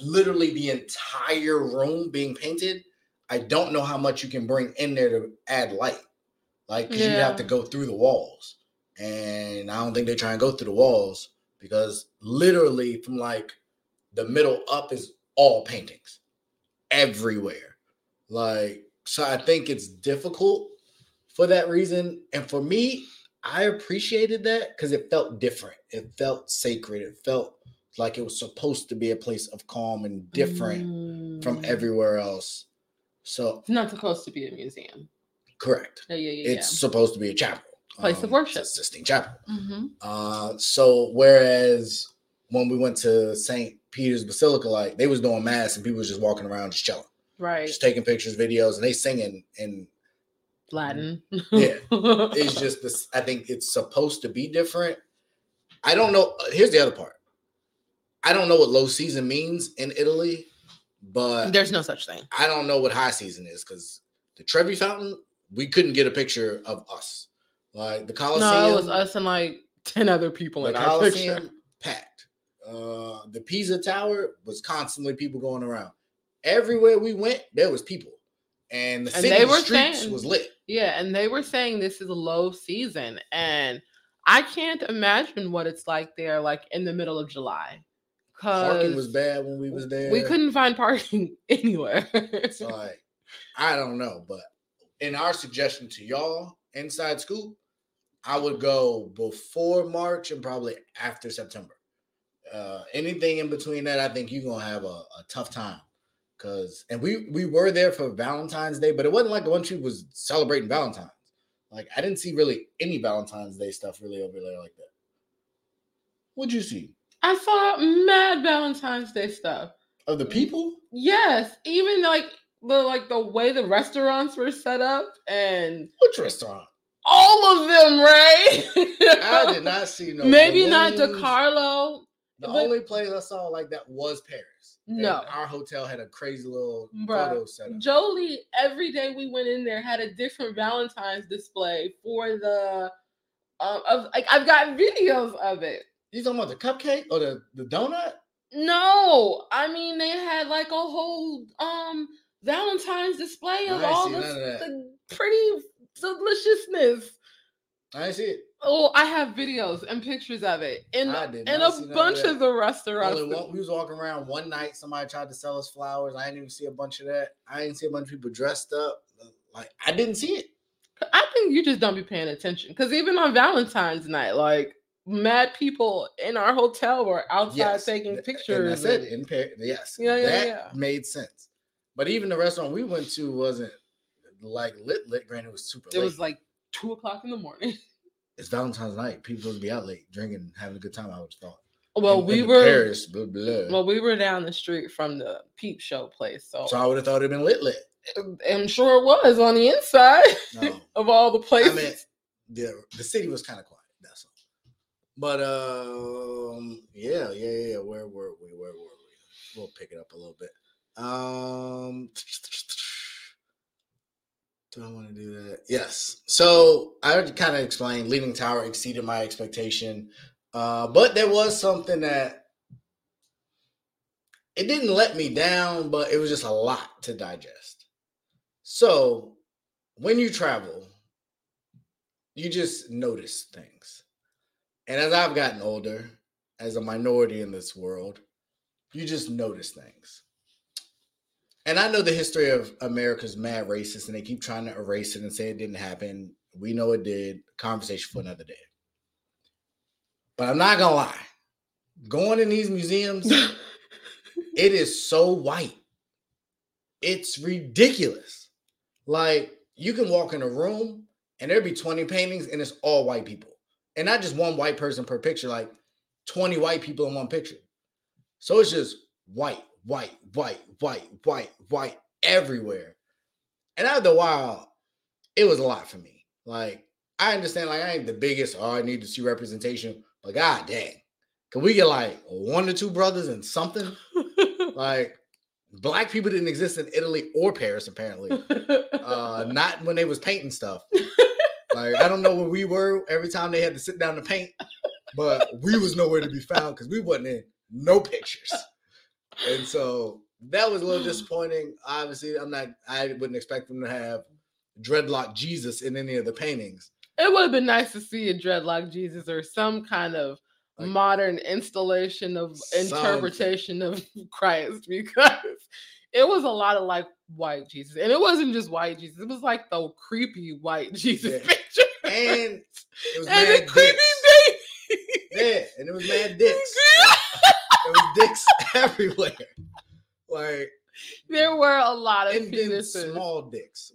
literally the entire room being painted. I don't know how much you can bring in there to add light. Like, because yeah. you have to go through the walls. And I don't think they try and go through the walls because literally from like the middle up is all paintings everywhere. Like, so I think it's difficult for that reason. And for me, I appreciated that because it felt different. It felt sacred. It felt like it was supposed to be a place of calm and different mm. from everywhere else. So it's not supposed to be a museum. Correct. Yeah, yeah, yeah. It's yeah. supposed to be a chapel. Place um, of worship. Sistine Chapel. Mm-hmm. Uh, so whereas when we went to St. Peter's Basilica, like they was doing mass and people was just walking around just chilling. Right. Just taking pictures, videos, and they singing in Latin. yeah. It's just this. I think it's supposed to be different. I don't know. Here's the other part. I don't know what low season means in Italy, but there's no such thing. I don't know what high season is because the Trevi Fountain, we couldn't get a picture of us. Like the Coliseum. No, it was us and like 10 other people in our picture. Packed. Uh, the Pisa Tower was constantly people going around. Everywhere we went, there was people. And the and city streets saying, was lit. Yeah, and they were saying this is a low season. And I can't imagine what it's like there, like in the middle of July. Parking was bad when we was there. We couldn't find parking anywhere. so like, I don't know, but in our suggestion to y'all, Inside school, I would go before March and probably after September. Uh, anything in between that, I think you're gonna have a, a tough time. Cause and we we were there for Valentine's Day, but it wasn't like bunch of was celebrating Valentine's. Like I didn't see really any Valentine's Day stuff really over there like that. What'd you see? I saw mad Valentine's Day stuff. Of the people? Yes. Even like the like the way the restaurants were set up and which restaurant? All of them, right? I did not see no. Maybe balloons. not DeCarlo. The but, only place I saw like that was Paris. No, and our hotel had a crazy little Bruh, photo setup. Jolie, every day we went in there had a different Valentine's display for the. Um, of like I've got videos of it. You talking about the cupcake or the, the donut? No, I mean they had like a whole um Valentine's display of all the, the pretty deliciousness. I see it. Oh, I have videos and pictures of it in in a bunch of, of, the restaurants. One, we was walking around one night. Somebody tried to sell us flowers. I didn't even see a bunch of that. I didn't see a bunch of people dressed up. Like I didn't see it. I think you just don't be paying attention because even on Valentine's night, like mad people in our hotel were outside yes. taking pictures. And that's it. In yes, yeah, yeah, that yeah. made sense. But even the restaurant we went to wasn't like lit lit. Granted, it was super. It late. was like two o'clock in the morning. It's Valentine's night. People would be out late drinking, having a good time. I would have thought. Well, in, we in were Paris, blah, blah. well, we were down the street from the peep show place, so so I would have thought it'd been lit lit. I'm sure it was on the inside no. of all the places. I mean, the the city was kind of quiet. That's all. But um, yeah, yeah, yeah. Where were we? Where were we? We'll pick it up a little bit. Um, do I want to do that? Yes. So I kind of explained Leaning Tower exceeded my expectation, uh, but there was something that it didn't let me down, but it was just a lot to digest. So when you travel, you just notice things. And as I've gotten older, as a minority in this world, you just notice things. And I know the history of America's mad racist, and they keep trying to erase it and say it didn't happen. We know it did. Conversation for another day. But I'm not gonna lie. Going in these museums, it is so white. It's ridiculous. Like you can walk in a room and there'd be 20 paintings and it's all white people. And not just one white person per picture, like 20 white people in one picture. So it's just white, white, white, white, white, white everywhere. And after a while, it was a lot for me. Like, I understand, like, I ain't the biggest, oh, I need to see representation, but god dang, can we get like one or two brothers and something? like, black people didn't exist in Italy or Paris, apparently. Uh, not when they was painting stuff. Like, I don't know where we were every time they had to sit down to paint, but we was nowhere to be found because we wasn't in no pictures. And so that was a little hmm. disappointing. Obviously, I'm not. I wouldn't expect them to have dreadlock Jesus in any of the paintings. It would have been nice to see a dreadlock Jesus or some kind of Like, modern installation of interpretation of Christ because it was a lot of like white Jesus. And it wasn't just white Jesus, it was like the creepy white Jesus Yeah. picture. And it was And the mad creepy baby. Yeah, and it was mad dicks. Dicks everywhere. Like There were a lot of and then penises. small dicks.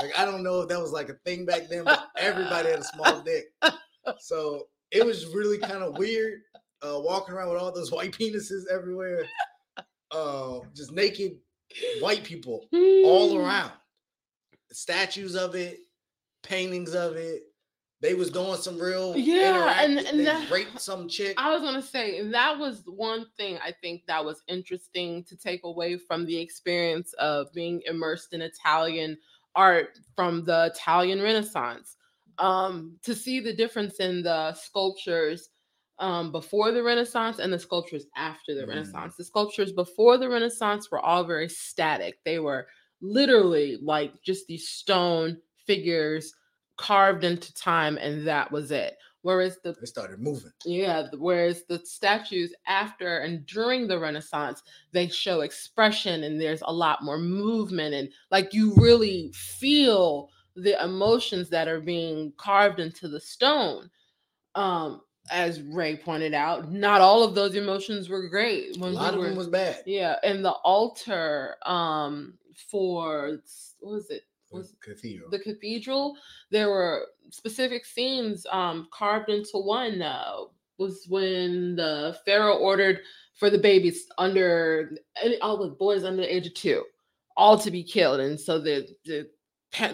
like I don't know if that was like a thing back then, but everybody had a small dick. So it was really kind of weird uh, walking around with all those white penises everywhere. Uh, just naked white people all Hmm. around. Statues of it, paintings of it. They was doing some real Yeah, and- and they that- raped some chick. I was gonna say that was one thing I think that was interesting to take away from the experience of being immersed in Italian art from the Italian Renaissance. Um, to see the difference in the sculptures um, before the Renaissance and the sculptures after the Mm. Renaissance. The sculptures before the Renaissance were all very static. They were literally like just these stone figures carved into time, and that was it. Whereas the They started moving. yeah, whereas the statues after and during the Renaissance, they show expression and there's a lot more movement and like you really feel the emotions that are being carved into the stone. Um, as Ray pointed out, not all of those emotions were great. A When lot we of them was bad. yeah, and the altar um for what was it? The Was cathedral. the cathedral there were specific scenes um carved into one uh, was when the pharaoh ordered for the babies under all the boys under the age of two all to be killed and so the the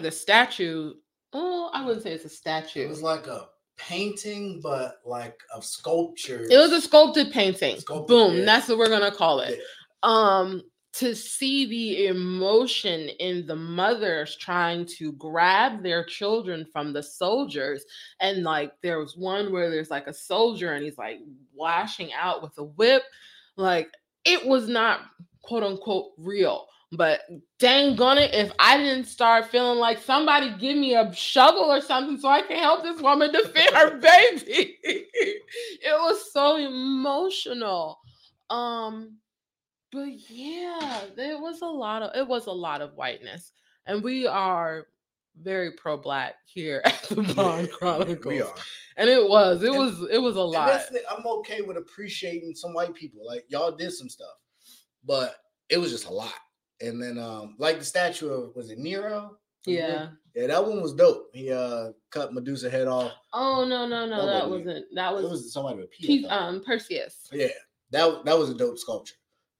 the statue oh i wouldn't say it's a statue It was like a painting, but like of sculpture. it was a sculpted painting Sculpted, boom yeah. that's what we're gonna call it Yeah. um to see the emotion in the mothers trying to grab their children from the soldiers and like there was one where there's like a soldier and he's like lashing out with a whip like it was not quote unquote real but dang on it if i didn't start feeling like somebody give me a shovel or something so i can help this woman defend her baby it was so emotional um but yeah there was a lot of it was a lot of whiteness and we are very pro-black here at the bond chronicles We are. and it was it And- was it was a lot I'm okay with appreciating some white people. Like y'all did some stuff, but it was just a lot. And then um, like the statue of was it Nero? yeah Yeah, that one was dope. He uh cut Medusa head off. oh no no no That that wasn't that was, was somebody with P. Um perseus yeah, that that was a dope sculpture.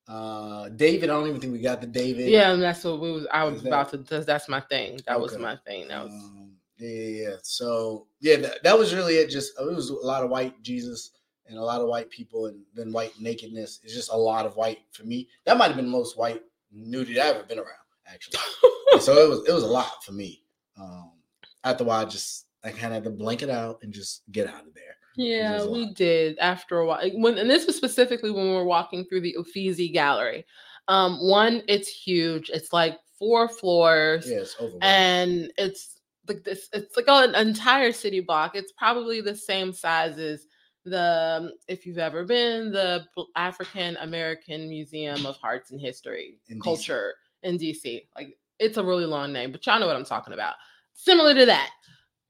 Uh David, I don't even think we got the David. yeah and that's what we was i was that- about to that's- that's my thing that was my thing that was Um, yeah, yeah, yeah. So yeah, that, that was really it. Just it was a lot of white Jesus and a lot of white people, and then white nakedness. It's just a lot of white for me. That might have been the most white nudity I've ever been around, actually. So it was it was a lot for me. Um, after a while, I just I kind of had to blank it out and just get out of there. Yeah, we did after a while. When and this was specifically when we were walking through the Uffizi Gallery. Um, one, it's huge. It's like four floors, Yeah, it's and it's like this. It's like an entire city block. It's probably the same size as the, um, if you've ever been, the African American Museum of Arts and History, In DC. Culture in DC. Like it's a really long name, but y'all know what I'm talking about. Similar to that,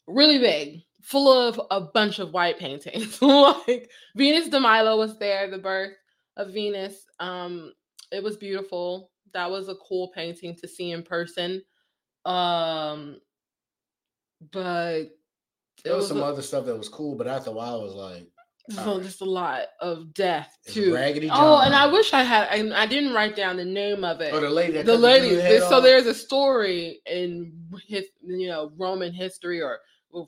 really big, full of a bunch of white paintings. like Venus de Milo was there, the birth of Venus. Um, it was beautiful. That was a cool painting to see in person. Um, but there was some a- other stuff that was cool, but after a while, I was like, So Alright. just a lot of death too. Raggedy John. Oh, and I wish I had. I, I didn't write down the name of it. Oh, the lady. The lady. there- so there's a story in his, you know, Roman history or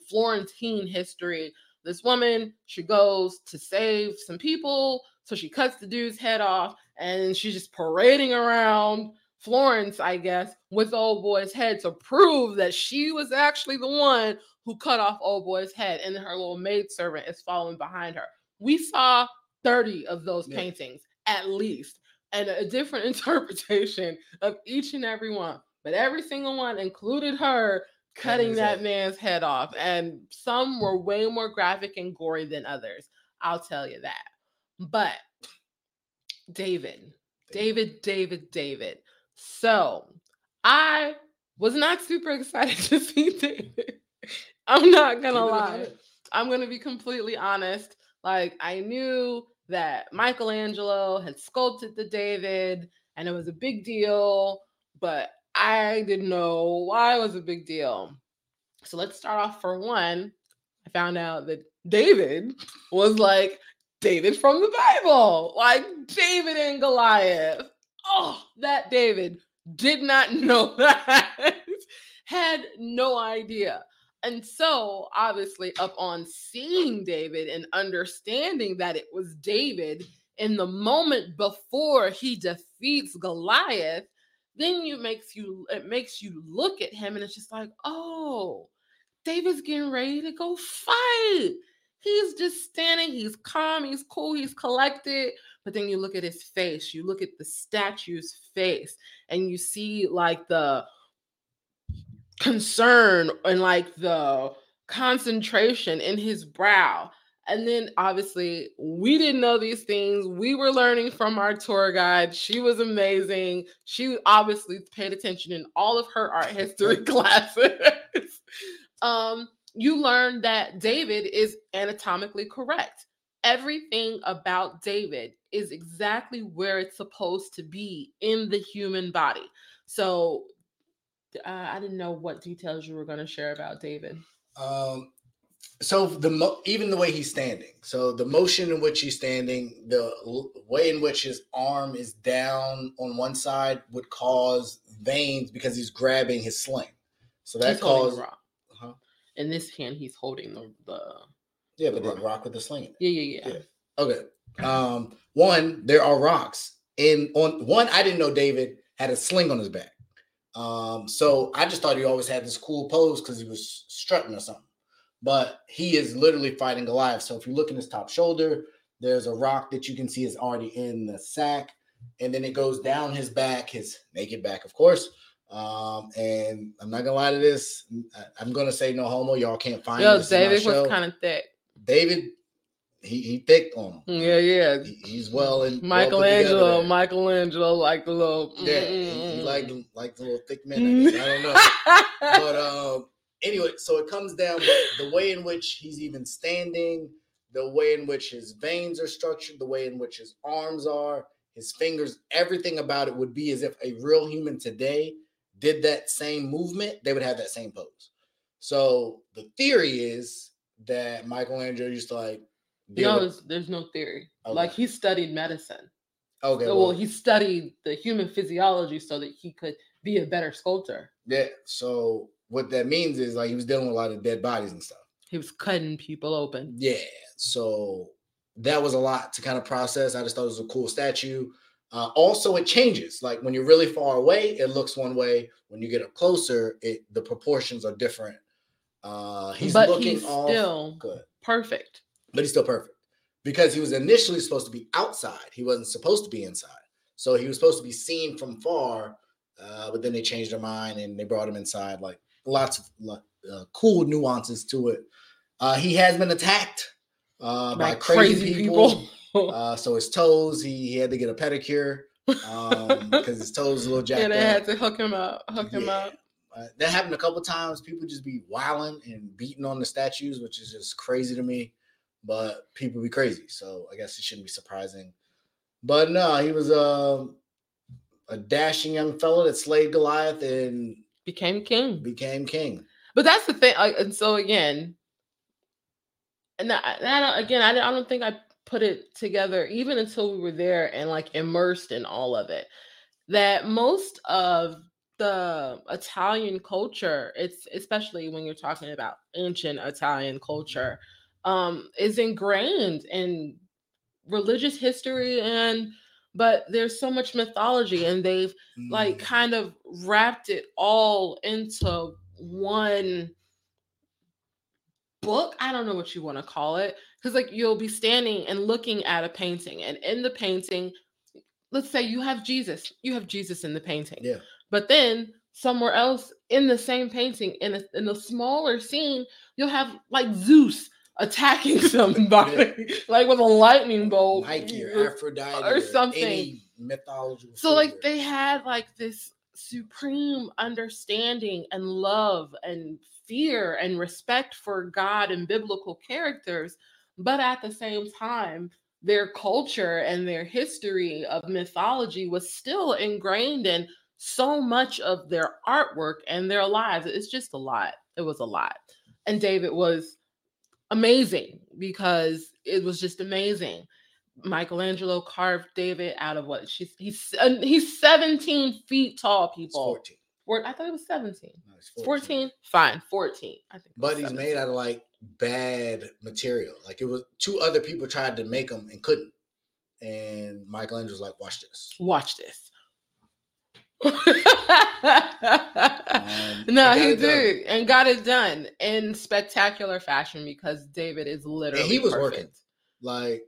Florentine history. This woman, she goes to save some people, so she cuts the dude's head off, and she's just parading around Florence, I guess, with old boy's head to prove that she was actually the one who cut off old boy's head, and her little maidservant is following behind her. We saw 30 of those Yeah. paintings at least, and a different interpretation of each and every one. But every single one included her cutting his that man's head off, and some were way more graphic and gory than others. I'll tell you that. But David, David, David, David. So I was not super excited to see David. I'm not gonna lie. I'm gonna be completely honest. Like I knew that Michelangelo had sculpted the David, and it was a big deal, but I didn't know why it was a big deal. So let's start off for one. I found out that David was like David from the Bible, like David and Goliath. Oh, that David did not know that, had no idea. And so, obviously, up on seeing David and understanding that it was David in the moment before he defeats Goliath, then you makes you it makes you look at him and it's just like, oh, David's getting ready to go fight. He's just standing, he's calm, he's cool, he's collected. But then you look at his face, you look at the statue's face, and you see like the concern and like the concentration in his brow. And then obviously, we didn't know these things. We were learning from our tour guide. She was amazing. She obviously paid attention in all of her art history classes. um, you learned that David is anatomically correct. Everything about David is exactly where it's supposed to be in the human body. So uh, I didn't know what details you were going to share about David. Um, so the mo- even the way he's standing, so the motion in which he's standing, the l- way in which his arm is down on one side would cause veins because he's grabbing his sling. So that he's holding causes the rock. Uh-huh. In this hand, he's holding the, the yeah, but the then rock with the sling. in it. yeah, yeah, yeah. Yeah. Okay. Um, one, there are rocks in on one. I didn't know David had a sling on his back. Um, so I just thought he always had this cool pose because he was strutting or something. But he is literally fighting Goliath. So if you look in his top shoulder, there's a rock that you can see is already in the sack, and then it goes down his back, his naked back, of course. Um, and I'm not gonna lie to this. I'm gonna say no homo. Y'all can't find Yo, this in my David was kind of thick. David, he he thick on him. Yeah, yeah. He- he's well and Michelangelo, well Michelangelo, like the little. there. Yeah, he, he like like the little thick men. I. I don't know, know. but um, anyway, so it comes down the way in which he's even standing, the way in which his veins are structured, the way in which his arms are, his fingers, everything about it would be as if a real human today did that same movement. They would have that same pose. So the theory is that Michelangelo used to like. no, it's- there's no theory. Okay. Like he studied medicine. okay, So, well, he studied the human physiology so that he could be a better sculptor. Yeah. So what that means is like he was dealing with a lot of dead bodies and stuff. He was cutting people open. Yeah. So that was a lot to kind of process. I just thought it was a cool statue. Uh, also, it changes. Like when you're really far away, it looks one way. When you get up closer, it the proportions are different. Uh, he's but looking he's off. still good, perfect. but he's still perfect because he was initially supposed to be outside. He wasn't supposed to be inside. So he was supposed to be seen from far, uh, but then they changed their mind and they brought him inside. Like lots of uh, cool nuances to it. Uh, he has been attacked uh, by, By crazy, crazy people. people. Uh, so his toes, he, he had to get a pedicure um, because his toes a little jacked yeah, they had to hook him up. Hook him up. Uh, that happened a couple times. People just be wilding and beating on the statues, which is just crazy to me. But people be crazy, so I guess it shouldn't be surprising. But no, he was um, a dashing young fellow that slayed Goliath and Became king. became king. But that's the thing. And so again, and I, and I again, I, I don't think I put it together even until we were there and like immersed in all of it. That most of the Italian culture, it's especially when you're talking about ancient Italian culture, um, is ingrained in religious history and but there's so much mythology and they've mm. like kind of wrapped it all into one book i don't know what you want to call it because like you'll be standing and looking at a painting and in the painting let's say you have jesus you have jesus in the painting yeah. but then somewhere else in the same painting in a, in a smaller scene you'll have like zeus attacking somebody yeah. like with a lightning bolt Nike or Aphrodite or, or something mythology so like they had like this supreme understanding and love and fear and respect for God and biblical characters but at the same time their culture and their history of mythology was still ingrained in so much of their artwork and their lives. It's just a lot. It was a lot. And David was amazing because it was just amazing. Michelangelo carved David out of what she's he's uh, he's 17 feet tall, people. 14. Four, I thought it was 17. No, 14. 14. Fine, 14. I think. But he's made out of like bad material. Like it was two other people tried to make him and couldn't. And Michelangelo's like, watch this. Watch this. um, no, he did done. and got it done in spectacular fashion because David is literally and he was perfect. working like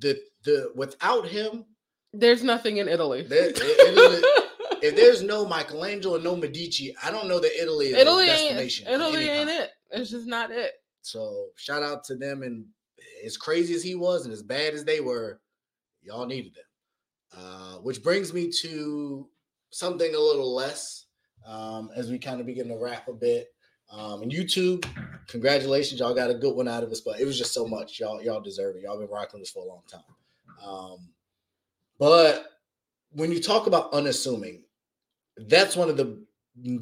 the the without him. There's nothing in Italy. There, Italy if there's no Michelangelo and no Medici, I don't know that Italy is Italy a destination. Ain't, Italy ain't it. It's just not it. So shout out to them and as crazy as he was and as bad as they were, y'all needed them. Uh, which brings me to something a little less um, as we kind of begin to wrap a bit. Um, and YouTube, congratulations, y'all got a good one out of us, but it was just so much. Y'all, y'all deserve it. Y'all been rocking this for a long time. Um, but when you talk about unassuming, that's one of the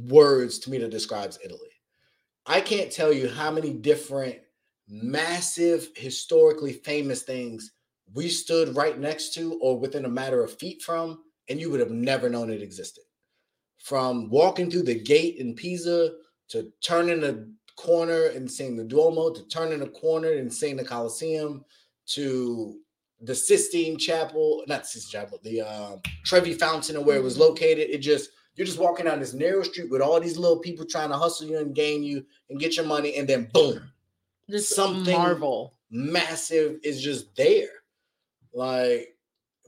words to me that describes Italy. I can't tell you how many different massive historically famous things we stood right next to or within a matter of feet from and you would have never known it existed. From walking through the gate in Pisa to turning the corner and seeing the Duomo, to turning the corner and seeing the Colosseum, to the Sistine Chapel, not Sistine Chapel, the uh, Trevi Fountain and where it was mm-hmm. located. It just you're just walking down this narrow street with all these little people trying to hustle you and gain you and get your money, and then boom, just something marvel massive is just there. Like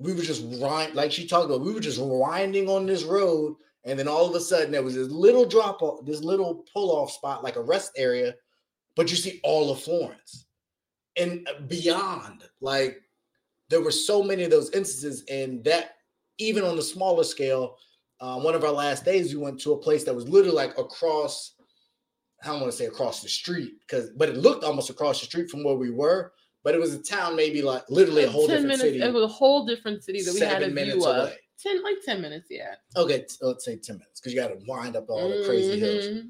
we were just rind like she talked about, we were just winding on this road, and then all of a sudden there was this little drop off, this little pull off spot, like a rest area, but you see all of Florence and uh, beyond. Like there were so many of those instances, and that even on the smaller scale, uh, one of our last days, we went to a place that was literally like across. I don't want to say across the street because, but it looked almost across the street from where we were but it was a town maybe like literally a whole different minutes, city. It was a whole different city that we had a view away. of. Ten like ten minutes, yeah. Okay, let's say ten minutes because you got to wind up all the crazy mm-hmm. hills.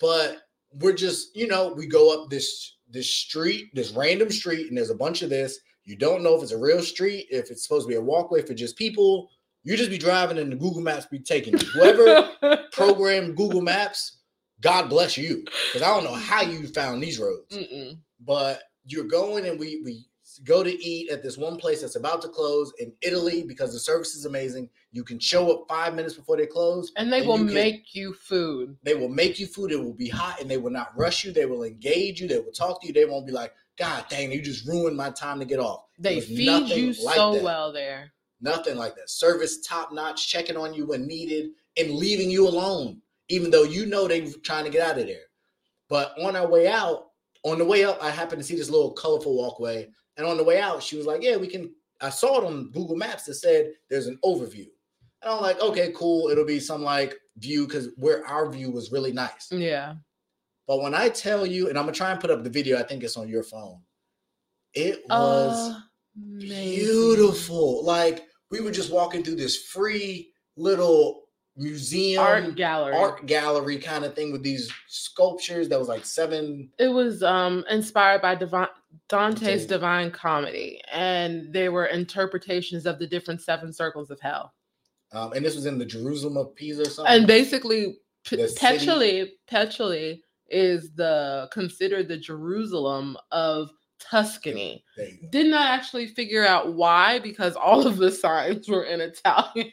But we're just, you know, we go up this this street, this random street, and there's a bunch of this. You don't know if it's a real street, if it's supposed to be a walkway for just people. You just be driving and the Google Maps be taking you. Whoever programmed Google Maps, God bless you. Because I don't know how you found these roads. Mm-mm. But you're going and we we go to eat at this one place that's about to close in Italy because the service is amazing. You can show up five minutes before they close, and they and will you make you food. They will make you food. It will be hot, and they will not rush you. They will engage you. They will talk to you. They won't be like, "God dang, you just ruined my time to get off." They feed you like so that. well there. Nothing like that. Service top notch, checking on you when needed, and leaving you alone, even though you know they're trying to get out of there. But on our way out, on the way up, I happened to see this little colorful walkway. And on the way out, she was like, Yeah, we can. I saw it on Google Maps that said there's an overview. And I'm like, Okay, cool. It'll be some like view because where our view was really nice. Yeah. But when I tell you, and I'm gonna try and put up the video, I think it's on your phone. It was beautiful. Like we were just walking through this free little museum art gallery art gallery kind of thing with these sculptures that was like seven it was um inspired by divine Dante's Dante. Divine Comedy, and they were interpretations of the different seven circles of hell. Um, and this was in the Jerusalem of Pisa or something. And basically, P- The city- Petroli, Petroli is the considered the Jerusalem of Tuscany. There you go. Did not actually figure out why because all of the signs were in Italian.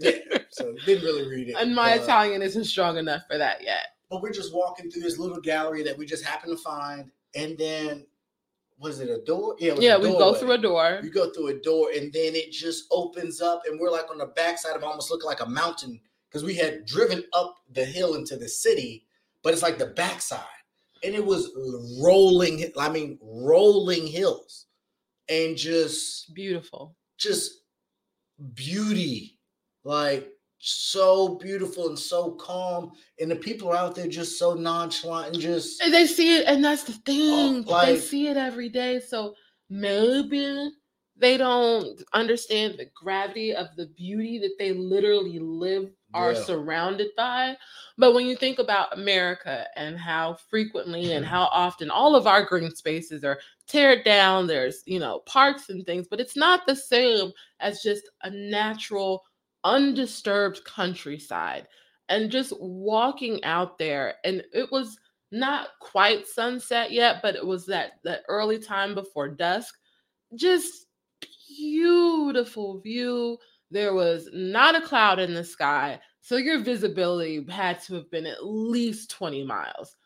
Yeah, so didn't really read it. and my Italian isn't strong enough for that yet. But we're just walking through this little gallery that we just happened to find, and then was it a door? Yeah, it was Yeah, a we go through a door. We go through a door, and then it just opens up, and we're like on the backside of almost looking like a mountain because we had driven up the hill into the city, but it's like the backside, and it was rolling. I mean, rolling hills, and just Beautiful. just beauty, like so beautiful and so calm, and the people are out there just so nonchalant and just And they see it, and that's the oh, thing. they Oh, like- see it every day. So maybe they don't understand the gravity of the beauty that they literally live are Yeah. surrounded by. But when you think about America and how frequently and how often all of our green spaces are teared down, there's you know parks and things, but it's not the same as just a natural, undisturbed countryside. And just walking out there, and it was not quite sunset yet, but it was that that early time before dusk. Just beautiful view. There was not a cloud in the sky, so your visibility had to have been at least 20 miles.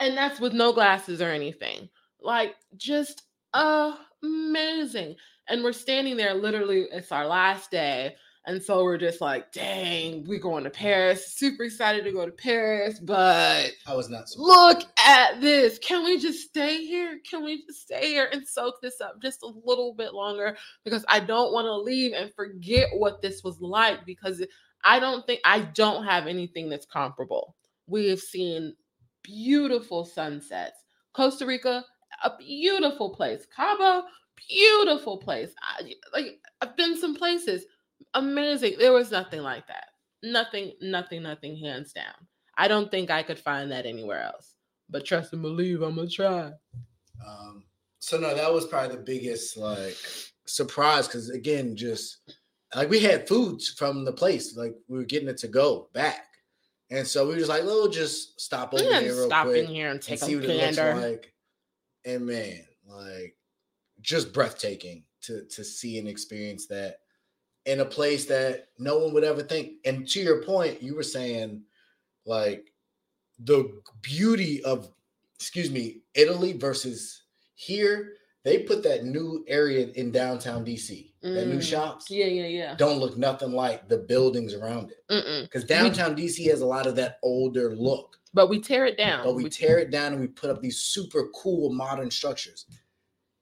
And that's with no glasses or anything. Like just amazing. And we're standing there literally, it's our last day. And so we're just like, dang, we're going to mm. Paris. Super excited to go to Paris, but I was not. so look at this. Can we just stay here? Can we just stay here and soak this up just a little bit longer? Because I don't want to leave and forget what this was like because I don't think I don't have anything that's comparable. We have seen beautiful sunsets. Costa Rica, a beautiful place. Cabo, beautiful place. I, like I've been some places, amazing. There was nothing like that. Nothing, nothing, nothing. Hands down. I don't think I could find that anywhere else. But trust and believe, I'm gonna try. Um, so no, that was probably the biggest like surprise because again, just like we had foods from the place, like we were getting it to go back, and so we were just like, "We'll just stop over Yeah, here real stop quick in here and and take see a what it looks like." And man, like just breathtaking to to see and experience that in a place that no one would ever think. And to your point, you were saying like the beauty of excuse me italy versus here they put that new area in downtown dc that new Mm. shops Yeah, yeah, yeah. don't look nothing like the buildings around it because downtown dc has a lot of that older look But we tear it down. but we tear it down and we put up these super cool modern structures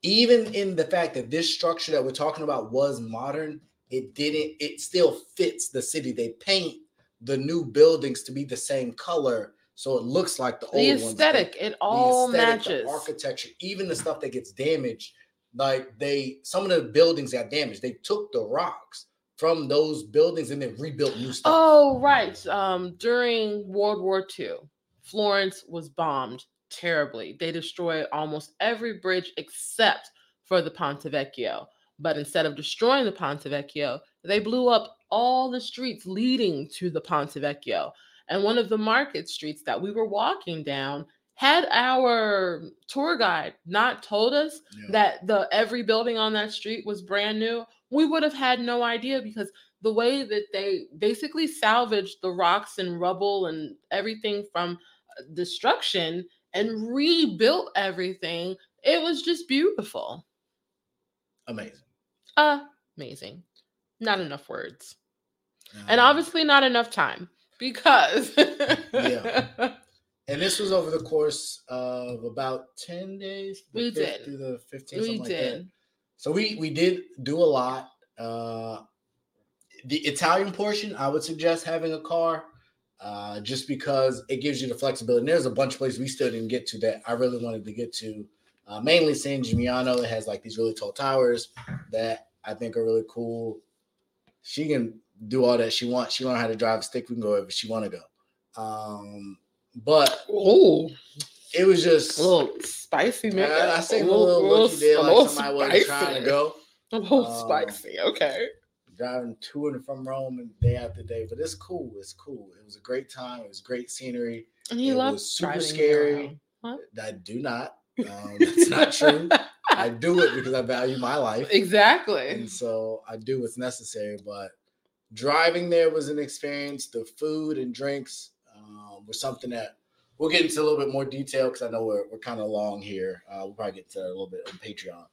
even in the fact that this structure that we're talking about was modern it didn't it still fits the city they paint the new buildings to be the same color so it looks like the, the old ones aesthetic, it the all aesthetic, the matches. architecture even the stuff that gets damaged like they some of the buildings got damaged they took the rocks from those buildings and then rebuilt new stuff Oh, right. Um, during World War II, Florence was bombed terribly. They destroyed almost every bridge except for the Ponte Vecchio. But instead of destroying the Ponte Vecchio, they blew up all the streets leading to the Ponte Vecchio. And one of the market streets that we were walking down had our tour guide not told us Yeah. that the every building on that street was brand new, we would have had no idea because the way that they basically salvaged the rocks and rubble and everything from uh, destruction and rebuilt everything, it was just beautiful. amazing Amazing. Not enough words. And obviously not enough time because Yeah. And this was over the course of about 10 days. We did. Through the 15th, we like that. did. So we we did do a lot. Uh the Italian portion, I would suggest having a car. Uh, just because it gives you the flexibility. And there's a bunch of places we still didn't get to that I really wanted to get to. Uh, mainly San Gimignano. It has like these really tall towers that I think are really cool. She can do all that she wants. She learned how to drive a stick. We can go wherever she want to go. Um, but Oh, it was just A little spicy, man. I, I seen a little, look you did a like little somebody wasn't trying to spicy. go. A little Um, spicy. Okay. driving to and from Rome and day after day. But it's cool. It's cool. It was a great time. It was great scenery. And he it super scary. I do not. Um, that's not true. I do it because I value my life. exactly. And so I do what's necessary. But driving there was an experience. The food and drinks um, were something that we'll get into a little bit more detail because I know we're, we're kind of long here. Uh, we'll probably get to that a little bit on Patreon.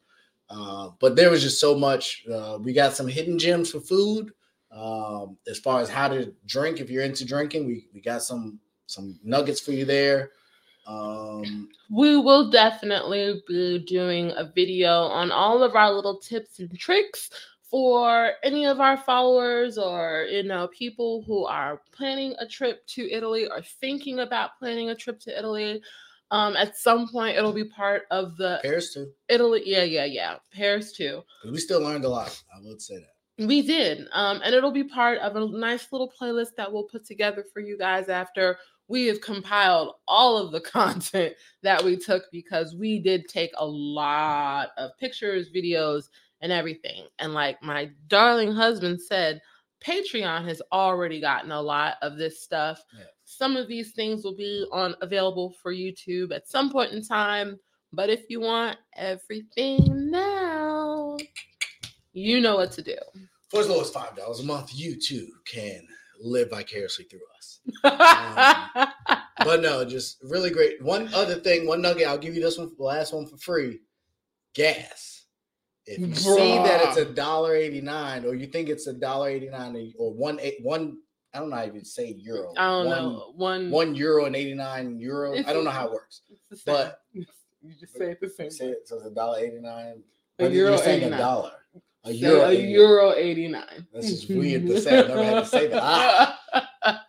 Uh, but there was just so much. Uh, we got some hidden gems for food. Um, as far as how to drink, if you're into drinking, we, we got some some nuggets for you there. Um, we will definitely be doing a video on all of our little tips and tricks for any of our followers or you know people who are planning a trip to Italy or thinking about planning a trip to Italy. Um, at some point, it'll be part of the Paris too. Italy. Yeah, yeah, yeah. Paris too. We still learned a lot. I would say that. We did. Um, and it'll be part of a nice little playlist that we'll put together for you guys after we have compiled all of the content that we took because we did take a lot of pictures, videos, and everything. And like my darling husband said, Patreon has already gotten a lot of this stuff. Yeah. Some of these things will be on available for YouTube at some point in time. But if you want everything now, you know what to do. For as low as five dollars a month, you too can live vicariously through us. Um, but no, just really great. One other thing, one nugget, I'll give you this one, the last one for free. Gas. If you see that it's a dollar eighty nine, or you think it's a dollar eighty nine, or one eight one, I don't know how you say euro. I don't one, know. One, One euro and eighty nine euro. I don't know how it works. It's the same. but- you just say it the same. Say it, so it's a dollar eighty nine. You're saying 89. a dollar. A euro. a 89. euro eighty nine. That's just weird to say. I've never had to say that. Ah.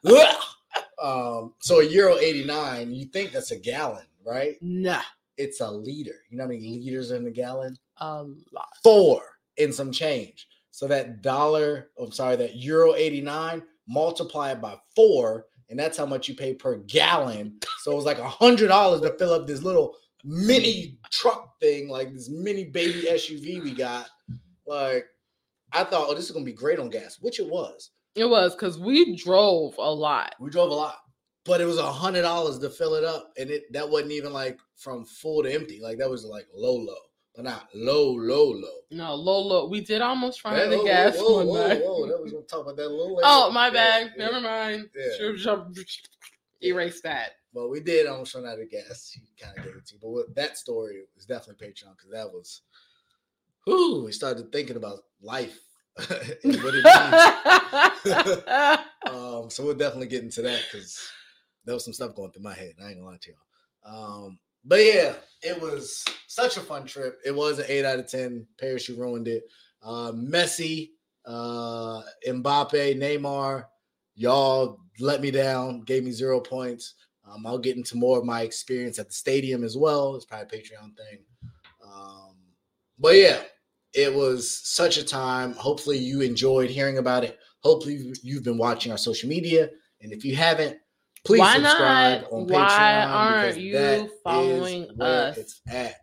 um, so a euro 89, you think that's a gallon, right? Nah, It's a liter. You know how many liters in a gallon? a lot. Four in some change. So that dollar, I'm sorry, that euro 89, multiply it by four, and that's how much you pay per gallon. So it was like a hundred dollars to fill up this little mini truck thing, like this mini baby SUV we got. Like, I thought, oh, this is gonna be great on gas, which it was. It was because we drove a lot. We drove a lot, but it was a hundred dollars to fill it up, and it that wasn't even like from full to empty. Like that was like low, low, but not low, low, low. No, Lolo, we did almost run out of gas whoa, one whoa, night. whoa, That was gonna talk about that little. Oh, my bad. yeah. Never mind. Yeah. Erase that. But we did almost run out of gas. He kind of gave it to you. But with that story was definitely Patreon because that was, whoo, we started thinking about life and what it um, so we'll definitely get into that because there was some stuff going through my head. I ain't gonna lie to y'all. Um, but yeah, it was such a fun trip. It was an eight out of ten. Paris, you ruined it. Uh, Messi, uh, Mbappe, Neymar, y'all let me down. Gave me zero points. Um, I'll get into more of my experience at the stadium as well. It's probably a Patreon thing. Um, but yeah, it was such a time. Hopefully, you enjoyed hearing about it. Hopefully, you- you've been watching our social media. And if you haven't, please Why subscribe not? on Patreon. Why aren't you following us?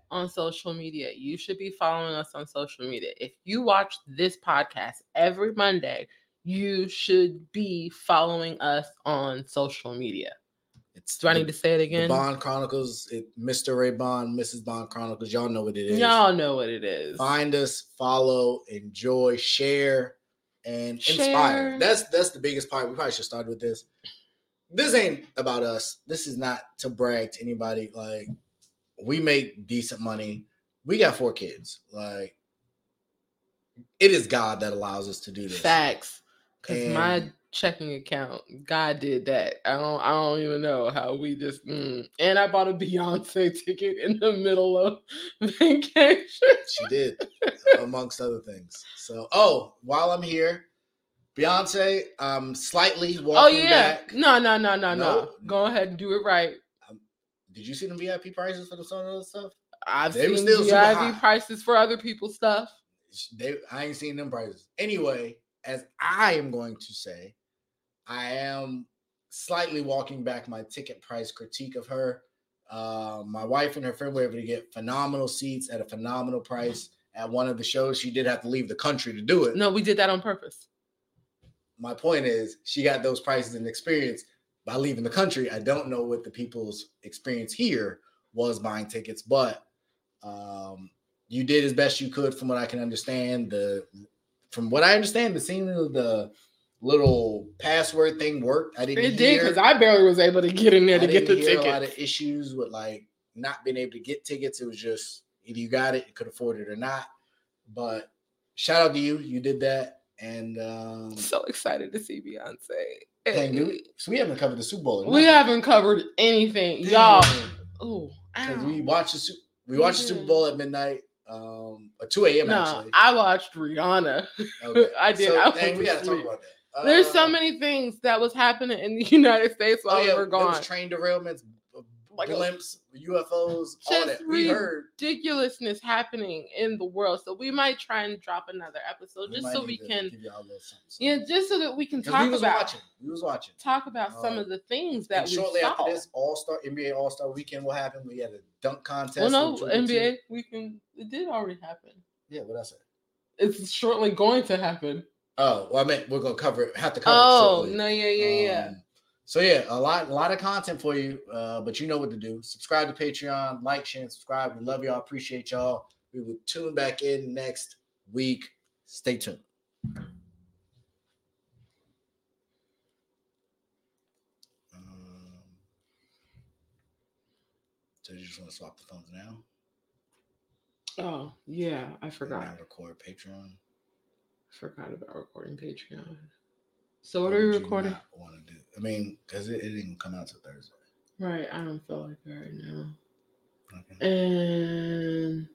On social media. You should be following us on social media. If you watch this podcast every Monday, you should be following us on social media. It's Do I the- need to say it the again? Bond Chronicles, it, Mr. Ray Bond, Mrs. Bond Chronicles. Y'all know what it is. Y'all know what it is. find us, follow, enjoy, share, and inspire. That's that's the biggest part. We probably should start with this. This ain't about us. This is not to brag to anybody. Like we make decent money. We got four kids. Like it is God that allows us to do this. Facts. Because my checking account, God did that. I don't. I don't even know how we just. Mm. And I bought a Beyonce ticket in the middle of vacation. She did, amongst other things. So, oh, while I'm here, Beyonce, um, slightly walking Oh yeah. back. No, no, no, no, no. No. Go ahead and do it right. Did you see the VIP prices for the some of the stuff? I've They seen still VIP prices for other people's stuff. They, I ain't seen them prices. Anyway, as I am going to say, I am slightly walking back my ticket price critique of her. Uh, my wife and her friend were able to get phenomenal seats at a phenomenal price at one of the shows. She did have to leave the country to do it. No, we did that on purpose. My point is, she got those prices and experience by leaving the country. I don't know what the people's experience here was buying tickets, but um, you did as best you could from what I can understand. The from what I understand, the scene of the little password thing worked. I didn't It did because I barely was able to get in there I to get the didn't a lot of issues with like not being able to get tickets. It was just either you got it, you could afford it or not. But shout out to you, you did that, and um, So excited to see Beyonce. dang, dude, so we haven't covered the Super Bowl. We haven't covered anything, y'all. Oh, because we watched the Su- we watched the Super. Bowl at midnight, um, or two a.m. No, actually. I watched Rihanna. Okay. I did. So, I dang, we gotta talk about that. There's so Uh, many things that was happening in the United States while Oh, yeah, we were there was gone. train derailments, b- Like a- blimps, UFOs, all that. We heard. ridiculousness happening in the world. So we might try and drop another episode we just so we can, give y'all something, yeah, just so that we can talk we was about watching. We was watching. talk about some Uh, of the things that we shortly saw. after this All Star NBA All Star Weekend, what happened? We had a dunk contest. well, no, with two good NBA, teams. we can. It did already happen. Yeah, what I said. It's shortly going to happen. Oh, well, I meant we're gonna cover it. Have to cover. Oh no, yeah, yeah, yeah. Um, so yeah, a lot, a lot of content for you. Uh, but you know what to do. Subscribe to Patreon, like, share, and subscribe. We love y'all. Appreciate y'all. We will tune back in next week. Stay tuned. Um, so you just want to swap the phones now? Oh yeah, I forgot. record Patreon. Forgot about recording Patreon. So what are we recording? Want to do? I mean, because it, it didn't come out till Thursday. Right, I don't feel like it right now. Okay. And